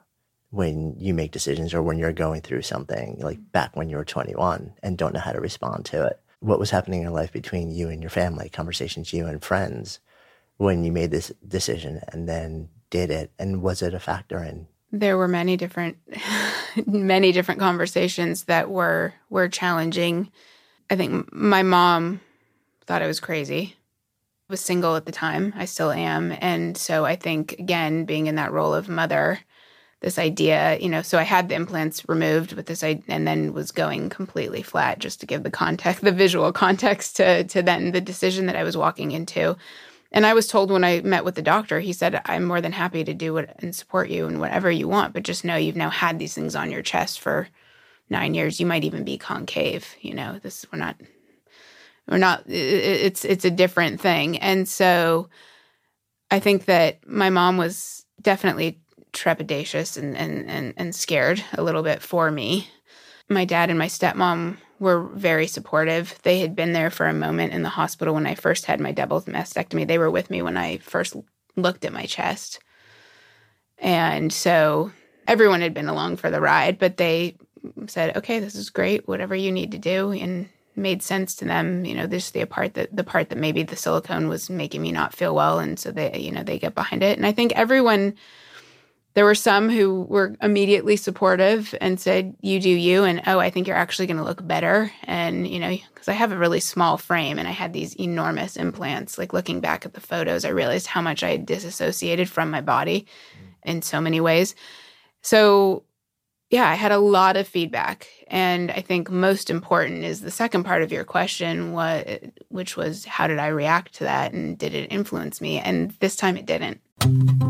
when you make decisions or when you're going through something like mm-hmm. back when you were 21 and don't know how to respond to it. What was happening in your life between you and your family conversations you and friends when you made this decision and then did it? And was it a factor in there were many different many different conversations that were were challenging. I think my mom thought i was crazy. I was single at the time. I still am. And so i think again being in that role of mother this idea, you know, so I had the implants removed with this, and then was going completely flat just to give the context, the visual context to to then the decision that I was walking into. And I was told when I met with the doctor, he said, "I'm more than happy to do what and support you and whatever you want, but just know you've now had these things on your chest for nine years. You might even be concave. You know, this we're not, we're not. It's it's a different thing." And so, I think that my mom was definitely trepidatious and, and, and, and scared a little bit for me. My dad and my stepmom were very supportive. They had been there for a moment in the hospital when I first had my double mastectomy. They were with me when I first looked at my chest. And so everyone had been along for the ride, but they said, okay, this is great, whatever you need to do. And made sense to them. You know, this is the part that the part that maybe the silicone was making me not feel well. And so they, you know, they get behind it. And I think everyone there were some who were immediately supportive and said, You do you. And oh, I think you're actually going to look better. And, you know, because I have a really small frame and I had these enormous implants. Like looking back at the photos, I realized how much I had disassociated from my body in so many ways. So, yeah, I had a lot of feedback. And I think most important is the second part of your question, what, which was how did I react to that and did it influence me? And this time it didn't.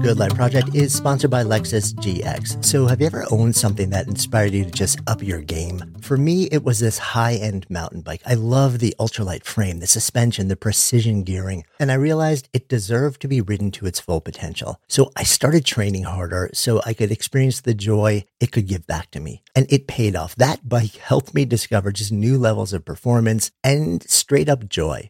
Good Life Project is sponsored by Lexus GX. So, have you ever owned something that inspired you to just up your game? For me, it was this high end mountain bike. I love the ultralight frame, the suspension, the precision gearing, and I realized it deserved to be ridden to its full potential. So, I started training harder so I could experience the joy it could give back to me. And it paid off. That bike helped me discover just new levels of performance and straight up joy.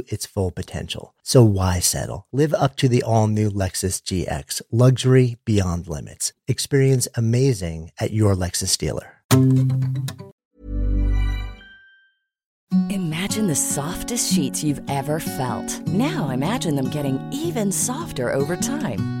its full potential. So why settle? Live up to the all new Lexus GX, luxury beyond limits. Experience amazing at your Lexus dealer. Imagine the softest sheets you've ever felt. Now imagine them getting even softer over time.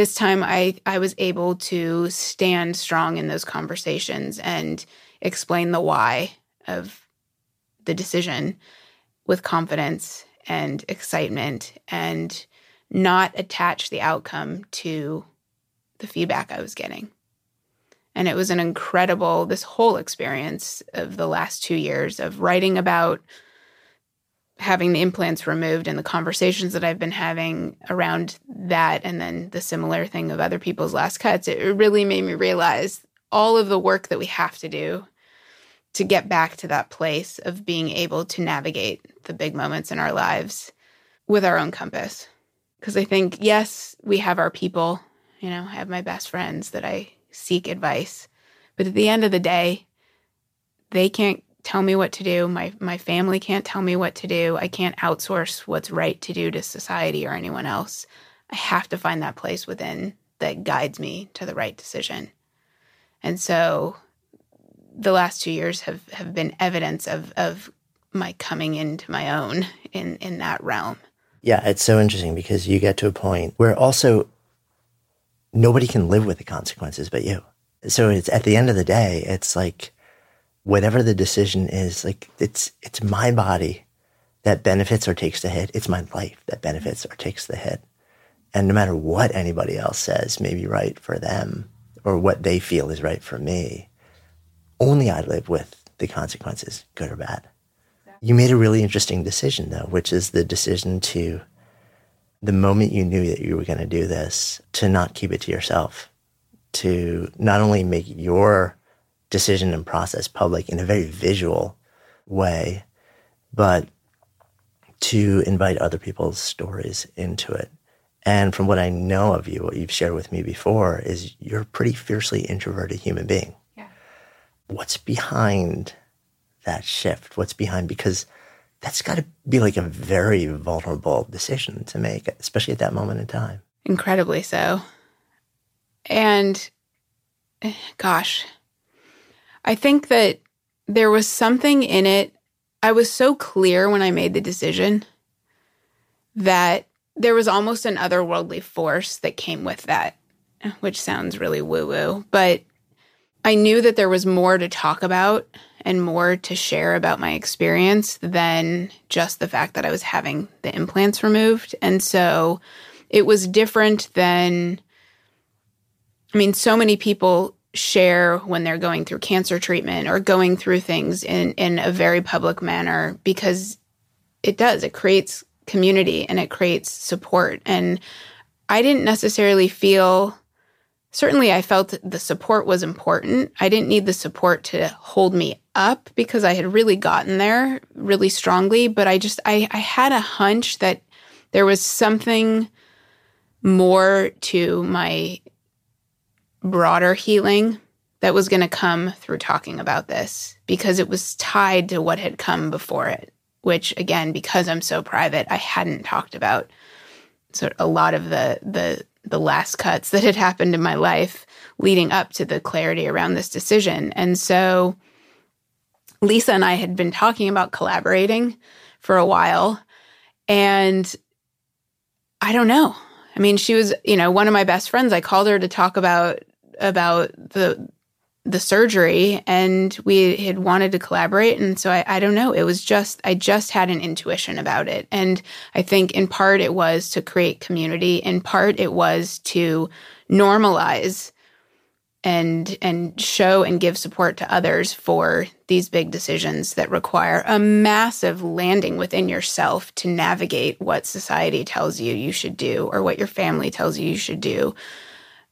This time I, I was able to stand strong in those conversations and explain the why of the decision with confidence and excitement and not attach the outcome to the feedback I was getting. And it was an incredible, this whole experience of the last two years of writing about having the implants removed and the conversations that I've been having around that, and then the similar thing of other people's last cuts, it really made me realize all of the work that we have to do to get back to that place of being able to navigate the big moments in our lives with our own compass. Because I think, yes, we have our people, you know, I have my best friends that I seek advice. But at the end of the day, they can't tell me what to do. My my family can't tell me what to do. I can't outsource what's right to do to society or anyone else. I have to find that place within that guides me to the right decision. And so the last 2 years have have been evidence of of my coming into my own in in that realm. Yeah, it's so interesting because you get to a point where also nobody can live with the consequences but you. So it's at the end of the day, it's like whatever the decision is, like it's it's my body that benefits or takes the hit. It's my life that benefits or takes the hit. And no matter what anybody else says may be right for them or what they feel is right for me, only I live with the consequences, good or bad. You made a really interesting decision though, which is the decision to the moment you knew that you were going to do this, to not keep it to yourself, to not only make your decision and process public in a very visual way, but to invite other people's stories into it. And from what I know of you, what you've shared with me before is you're a pretty fiercely introverted human being. Yeah. What's behind that shift? What's behind because that's got to be like a very vulnerable decision to make, especially at that moment in time. Incredibly so. And eh, gosh, I think that there was something in it. I was so clear when I made the decision that there was almost an otherworldly force that came with that, which sounds really woo woo. But I knew that there was more to talk about and more to share about my experience than just the fact that I was having the implants removed. And so it was different than, I mean, so many people share when they're going through cancer treatment or going through things in in a very public manner because it does it creates community and it creates support and I didn't necessarily feel certainly I felt the support was important. I didn't need the support to hold me up because I had really gotten there really strongly, but I just I I had a hunch that there was something more to my broader healing that was going to come through talking about this because it was tied to what had come before it, which again, because I'm so private, I hadn't talked about so a lot of the the the last cuts that had happened in my life leading up to the clarity around this decision. And so Lisa and I had been talking about collaborating for a while and I don't know. I mean, she was, you know, one of my best friends. I called her to talk about about the the surgery and we had wanted to collaborate. And so I, I don't know. It was just i just had an intuition about it. And i think in part it was to create community. In part it was to normalize and and show and give support to others for these big decisions that require a massive landing within yourself to navigate what society tells you you should do or what your family tells you you should do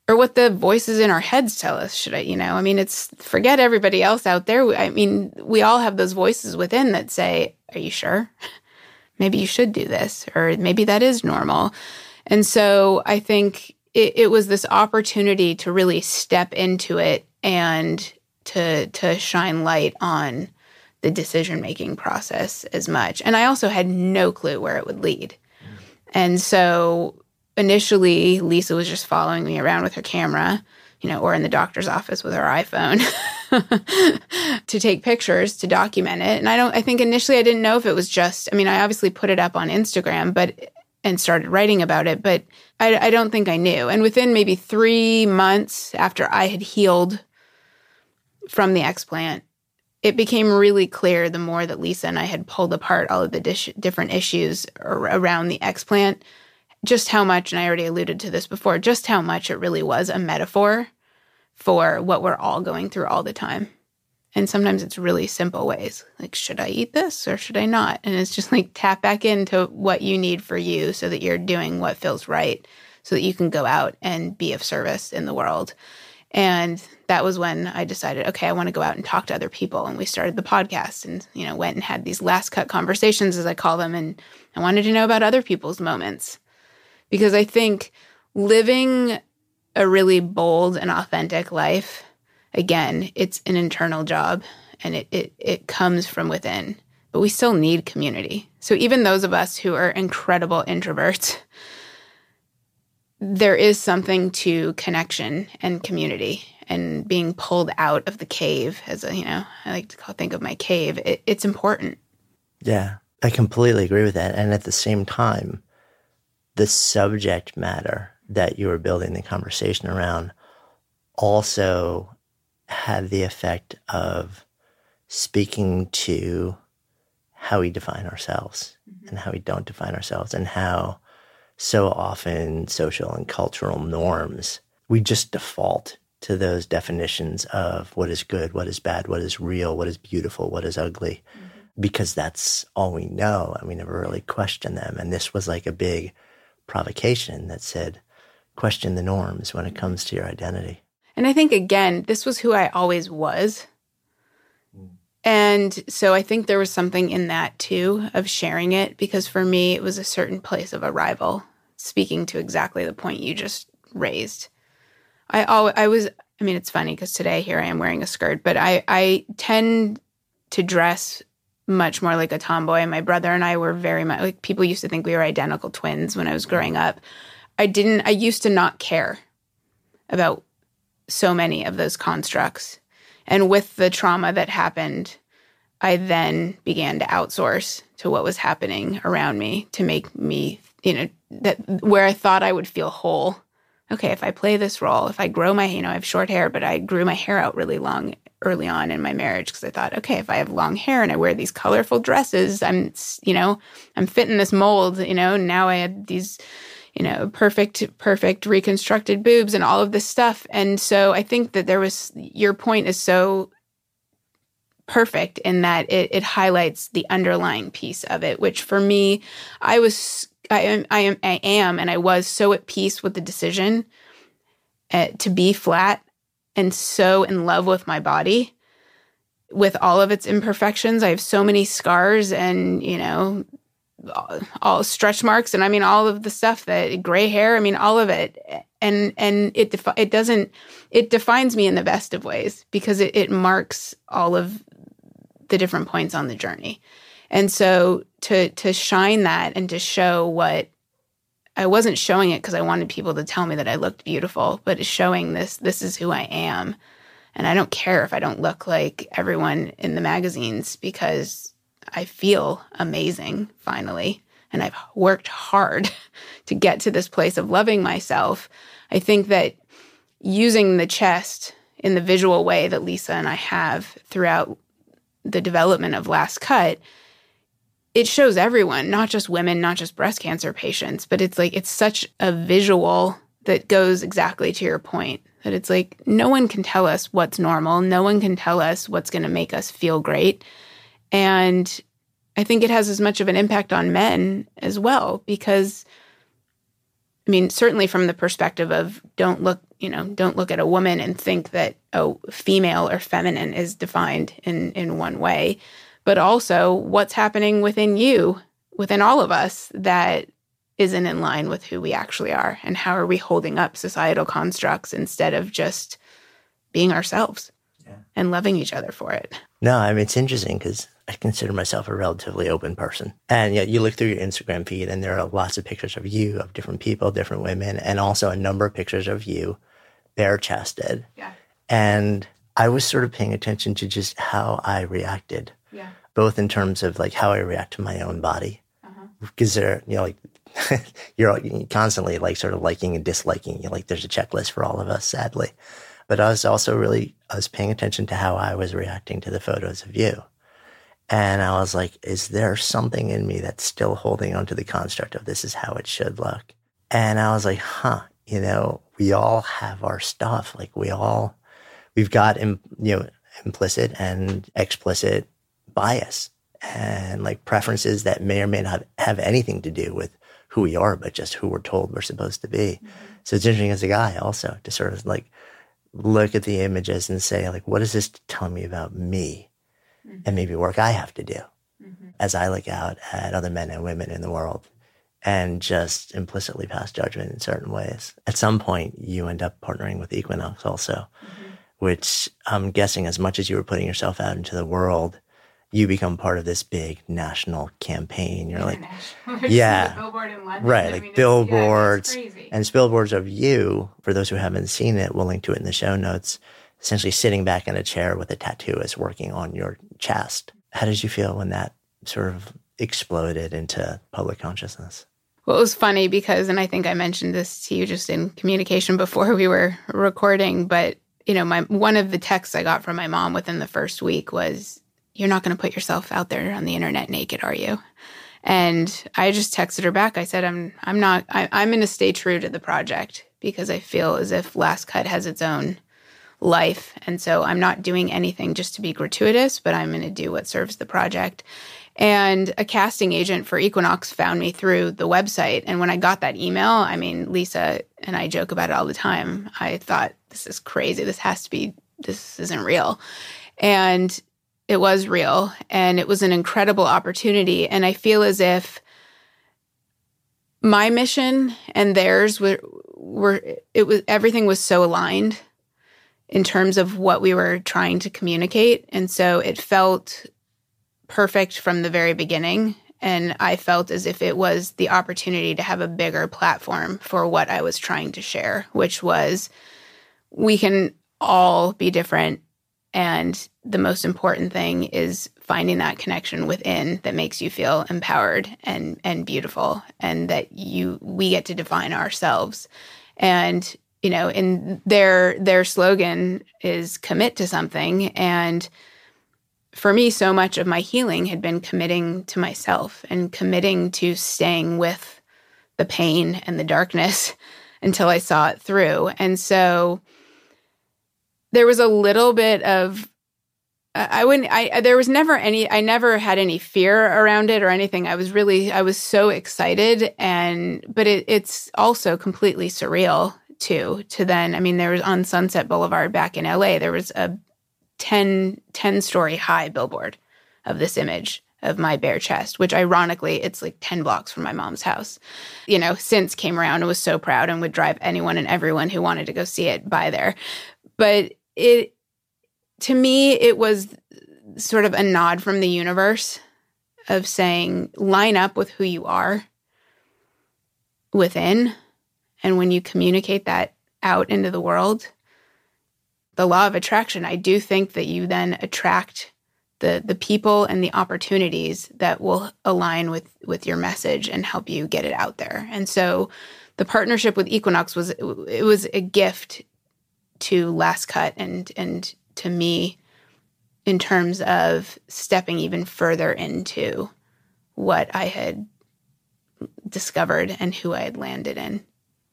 or what the voices in our heads tell us. Should I, you know, I mean, it's forget everybody else out there. I mean, we all have those voices within that say, Are you sure? Maybe you should do this, or maybe that is normal. And so I think it, it was this opportunity to really step into it and to to shine light on the decision making process as much. And I also had no clue where it would lead. Mm. And so initially, Lisa was just following me around with her camera, you know, or in the doctor's office with her iPhone to take pictures to document it. And I don't, I think initially I didn't know if it was just, I mean, I obviously put it up on Instagram, but, and started writing about it, but I, I don't think I knew. And within maybe three months after I had healed from the explant, it became really clear the more that Lisa and I had pulled apart all of the dish, different issues around the explant, just how much, and I already alluded to this before, just how much it really was a metaphor for what we're all going through all the time. And sometimes it's really simple ways like, should I eat this or should I not? And it's just like tap back into what you need for you so that you're doing what feels right so that you can go out and be of service in the world. And that was when I decided, okay, I want to go out and talk to other people. And we started the podcast and, you know, went and had these last cut conversations, as I call them. And I wanted to know about other people's moments because I think living a really bold and authentic life, again, it's an internal job and it, it, it comes from within, but we still need community. So even those of us who are incredible introverts, there is something to connection and community and being pulled out of the cave as a you know i like to call, think of my cave. It, it's important. Yeah i completely agree with that. And at the same time the subject matter that you were building the conversation around also had the effect of speaking to how we define ourselves mm-hmm. and how we don't define ourselves and how so often social and cultural norms, we just default to those definitions of what is good, what is bad, what is real, what is beautiful, what is ugly, mm-hmm. because that's all we know. And we never really question them. And this was like a big provocation that said, question the norms when it comes to your identity. And I think, again, this was who I always was. Mm. And so I think there was something in that too of sharing it because for me, it was a certain place of arrival speaking to exactly the point you just raised. I always, I was I mean it's funny because today here I am wearing a skirt, but I I tend to dress much more like a tomboy. My brother and I were very much like people used to think we were identical twins when I was growing up. I didn't I used to not care about so many of those constructs. And with the trauma that happened, I then began to outsource to what was happening around me to make me you know, that where I thought I would feel whole. Okay, if I play this role, if I grow my, you know, I have short hair, but I grew my hair out really long early on in my marriage because I thought, okay, if I have long hair and I wear these colorful dresses, I'm, you know, I'm fitting this mold, you know, now I had these, you know, perfect, perfect reconstructed boobs and all of this stuff. And so I think that there was, your point is so perfect in that it, it highlights the underlying piece of it, which for me, I was I am, I am, I am, and I was so at peace with the decision uh, to be flat and so in love with my body with all of its imperfections. I have so many scars and, you know, all, stretch marks and I mean all of the stuff that gray hair, I mean all of it. And and it defi- it doesn't it defines me in the best of ways because it, it marks all of the different points on the journey. And so to to shine that and to show what I wasn't showing it because I wanted people to tell me that I looked beautiful, but showing this this is who I am. And I don't care if I don't look like everyone in the magazines because I feel amazing finally. And I've worked hard to get to this place of loving myself. I think that using the chest in the visual way that Lisa and I have throughout the development of Last Cut it shows everyone, not just women, not just breast cancer patients, but it's like it's such a visual that goes exactly to your point that it's like no one can tell us what's normal, no one can tell us what's going to make us feel great. And I think it has as much of an impact on men as well because I mean, certainly from the perspective of don't look you know, don't look at a woman and think that oh, female or feminine is defined in in one way, but also what's happening within you, within all of us that isn't in line with who we actually are and how are we holding up societal constructs instead of just being ourselves yeah. and loving each other for it. No, I mean it's interesting because I consider myself a relatively open person. And yet you look through your Instagram feed and there are lots of pictures of you, of different people, different women, and also a number of pictures of you bare chested. Yeah. And I was sort of paying attention to just how I reacted. Both in terms of like how I react to my own body. Because uh-huh. there, you know, like you're constantly like sort of liking and disliking. You like there's a checklist for all of us, sadly. But I was also really I was paying attention to how I was reacting to the photos of you. And I was like, is there something in me that's still holding onto the construct of this is how it should look? And I was like, huh, you know, we all have our stuff. Like we all, we've got, you know, implicit and explicit bias and like preferences that may or may not have anything to do with who we are, but just who we're told we're supposed to be. Mm-hmm. So it's interesting as a guy also to sort of like look at the images and say, like, what does this tell me about me? mm-hmm. and maybe work I have to do mm-hmm. as I look out at other men and women in the world and just implicitly pass judgment in certain ways. At some point, you end up partnering with Equinox also, mm-hmm. which I'm guessing as much as you were putting yourself out into the world, you become part of this big national campaign. You're like, yeah, right, I like mean, billboards yeah, and billboards of you. For those who haven't seen it, we'll link to it in the show notes essentially sitting back in a chair with a tattoo is working on your chest. How did you feel when that sort of exploded into public consciousness? Well, it was funny because, and I think I mentioned this to you just in communication before we were recording, but you know, my one of the texts I got from my mom within the first week was, "You're not going to put yourself out there on the internet naked, are you?" And I just texted her back. I said, "I'm, I'm not. I, I'm going to stay true to the project because I feel as if Last Cut has its own life. And so I'm not doing anything just to be gratuitous, but I'm going to do what serves the project. And a casting agent for Equinox found me through the website. And when I got that email, I mean, Lisa and I joke about it all the time. I thought, this is crazy. This has to be, this isn't real. And it was real. And it was an incredible opportunity. And I feel as if my mission and theirs were, were it was everything was so aligned in terms of what we were trying to communicate. And so it felt perfect from the very beginning. And I felt as if it was the opportunity to have a bigger platform for what I was trying to share, which was we can all be different. And the most important thing is finding that connection within that makes you feel empowered and, and beautiful, and that you we get to define ourselves. And you know, and their their slogan is commit to something and for me so much of my healing had been committing to myself and committing to staying with the pain and the darkness until I saw it through. And so there was a little bit of I wouldn't I there was never any I never had any fear around it or anything. I was really I was so excited and but it, it's also completely surreal too. to then i mean there was on sunset boulevard back in la there was a 10 10 story high billboard of this image of my bare chest which ironically it's like 10 blocks from my mom's house you know since came around and was so proud and would drive anyone and everyone who wanted to go see it by there but it to me it was sort of a nod from the universe of saying line up with who you are within and when you communicate that out into the world, the law of attraction, I do think that you then attract the the people and the opportunities that will align with with your message and help you get it out there. And so the partnership with Equinox was it was a gift to Last Cut and and to me in terms of stepping even further into what I had discovered and who I had landed in.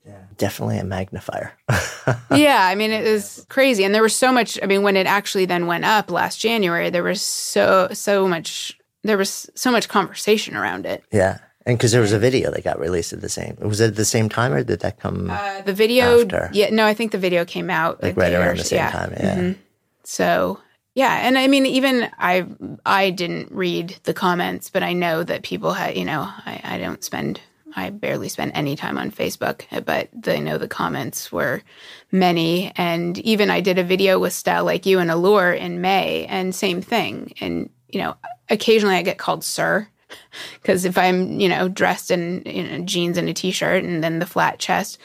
Yeah. Definitely a magnifier. yeah, I mean it was crazy and there was so much I mean when it actually then went up last January there was so so much there was so much conversation around it. Yeah. And because there was a video that got released at the same, was it at the same time or did that come Uh, the video, After. yeah, no, I think the video came out like right around the same yeah. time? Yeah. Mhm. So yeah, and I mean, even I I didn't read the comments, but I know that people had, you know, I, I don't spend, I barely spend any time on Facebook, but I know the comments were many, and even I did a video with StyleLikeU and Allure in May, and same thing, and you know, occasionally I get called sir. Because if I'm, you know, dressed in you know, jeans and a t-shirt, and then the flat chest,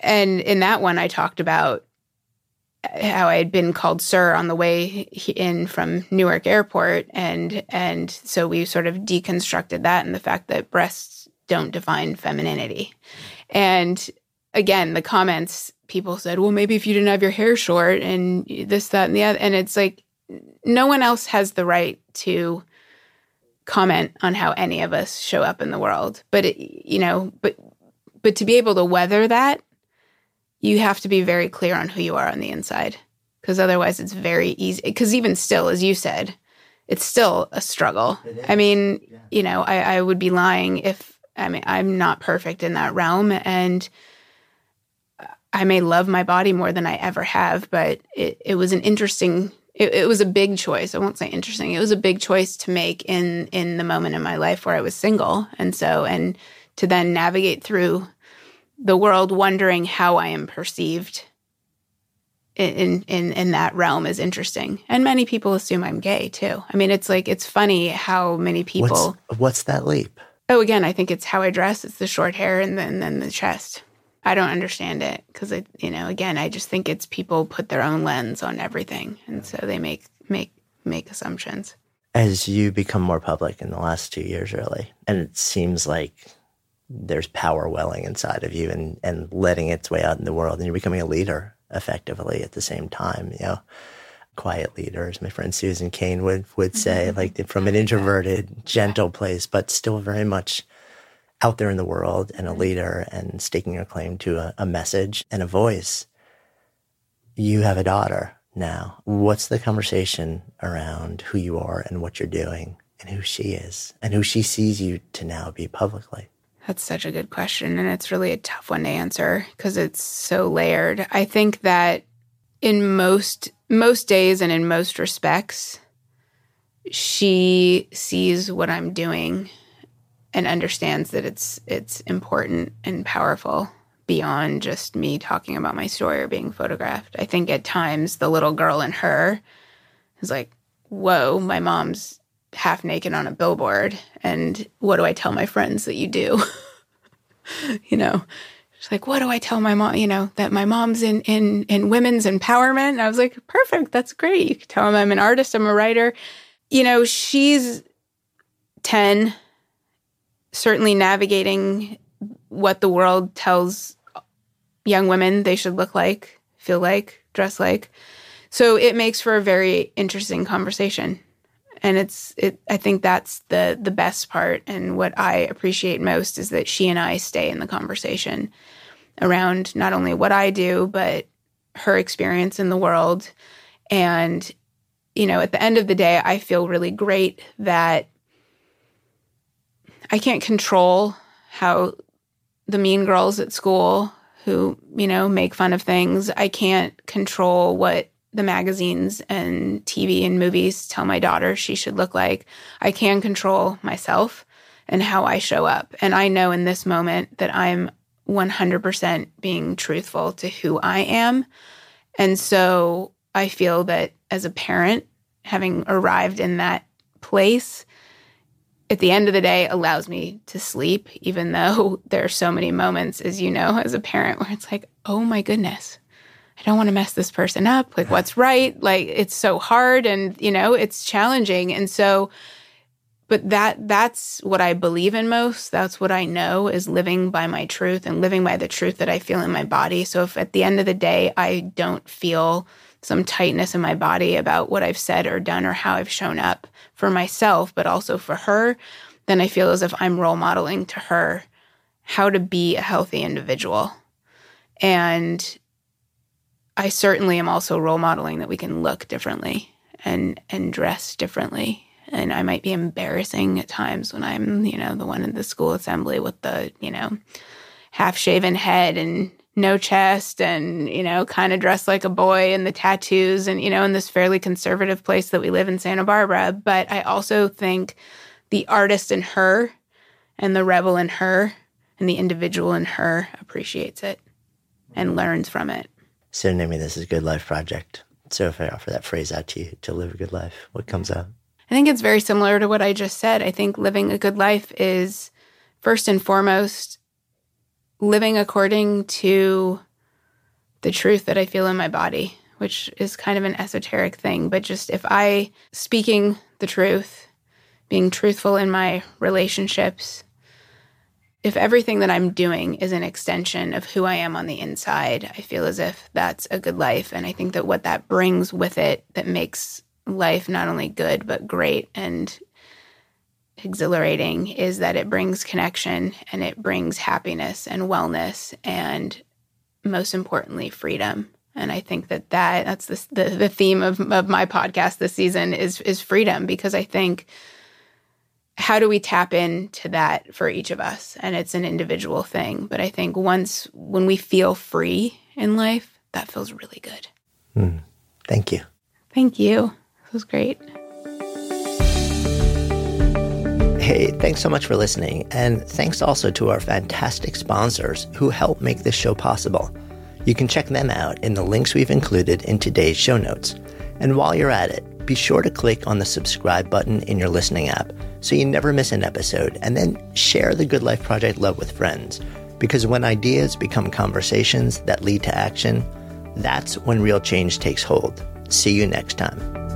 and in that one, I talked about eh, how I had been called sir on the way in from Newark Airport, and and so we sort of deconstructed that and the fact that breasts don't define femininity. And again, the comments people said, well, maybe if you didn't have your hair short and this, that, and the other, and it's like no one else has the right to comment on how any of us show up in the world. But it, you know, but but to be able to weather that you have to be very clear on who you are on the inside. Because otherwise it's very easy because even still as you said it's still a struggle. I mean you know I, I would be lying if i mean i'm not perfect in that realm and i may love my body more than i ever have but it, it was an interesting it, it was a big choice i won't say interesting it was a big choice to make in in the moment in my life where i was single and so and to then navigate through the world wondering how I am perceived in in in that realm is interesting. And many people assume I'm gay too. I mean, it's like it's funny how many people. What's, what's that leap? oh, again, I think it's how I dress. It's the short hair and then then the chest. I don't understand it because it, you know, again, I just think it's people put their own lens on everything, and so they make make make assumptions. As you become more public in the last two years, really, and it seems like there's power welling inside of you and, and letting its way out in the world, and you're becoming a leader effectively at the same time, you know. Quiet leader, as my friend Susan Cain would would say, mm-hmm. like from an introverted, gentle place, but still very much out there in the world and a mm-hmm. leader and staking your claim to a, a message and a voice. You have a daughter now. What's the conversation around who you are and what you're doing and who she is and who she sees you to now be publicly? That's such a good question. And it's really a tough one to answer because it's so layered. I think that in most most days and in most respects, she sees what I'm doing and understands that it's it's important and powerful beyond just me talking about my story or being photographed. I think at times the little girl in her is like, whoa, my mom's half naked on a billboard. And what do I tell my friends that you do? you know, she's like, what do I tell my mom? You know, that my mom's in, in, in women's empowerment. And I was like, perfect. That's great. You can tell them I'm an artist. I'm a writer. You know, she's 10, certainly navigating what the world tells young women they should look like, feel like, dress like. So it makes for a very interesting conversation. And it's it I think that's the the best part and what I appreciate most is that she and I stay in the conversation around not only what I do but her experience in the world and you know at the end of the day I feel really great that I can't control how the mean girls at school who, you know, make fun of things. I can't control what the magazines and TV and movies tell my daughter she should look like. I can control myself and how I show up. And I know in this moment that I'm 100% being truthful to who I am. And so I feel that as a parent, having arrived in that place, at the end of the day allows me to sleep, even though there are so many moments, as you know, as a parent, where it's like, oh my goodness, I don't want to mess this person up. Like, what's right? Like, it's so hard and, you know, it's challenging. And so, but that that's what I believe in most. That's what I know is living by my truth and living by the truth that I feel in my body. So if at the end of the day I don't feel some tightness in my body about what I've said or done or how I've shown up for myself, but also for her, then I feel as if I'm role modeling to her how to be a healthy individual. And I certainly am also role modeling that we can look differently and and dress differently And I might be embarrassing at times when I'm, you know, the one in the school assembly with the, you know, half shaven head and no chest and, you know, kind of dressed like a boy and the tattoos and, you know, in this fairly conservative place that we live in Santa Barbara. But I also think the artist in her and the rebel in her and the individual in her appreciates it and learns from it. So, naming this is a Good Life Project. So, if I offer that phrase out to you to live a good life, what comes out? I think it's very similar to what I just said. I think living a good life is first and foremost living according to the truth that I feel in my body, which is kind of an esoteric thing. But just if I speaking the truth, being truthful in my relationships, if everything that I'm doing is an extension of who I am on the inside, I feel as if that's a good life. And I think that what that brings with it that makes life not only good, but great and exhilarating is that it brings connection and it brings happiness and wellness and most importantly freedom. And i think that, that that's the, the, the theme of, of my podcast this season is is freedom because i think how do we tap into that for each of us? And it's an individual thing. But i think once when we feel free in life that feels really good. Mm, thank you. Thank you. This was great Hey, thanks so much for listening. And thanks also to our fantastic sponsors who help make this show possible. You can check them out in the links we've included in today's show notes. And while you're at it, be sure to click on the subscribe button in your listening app so you never miss an episode. And then share the Good Life Project love with friends. Because when ideas become conversations that lead to action, that's when real change takes hold. See you next time.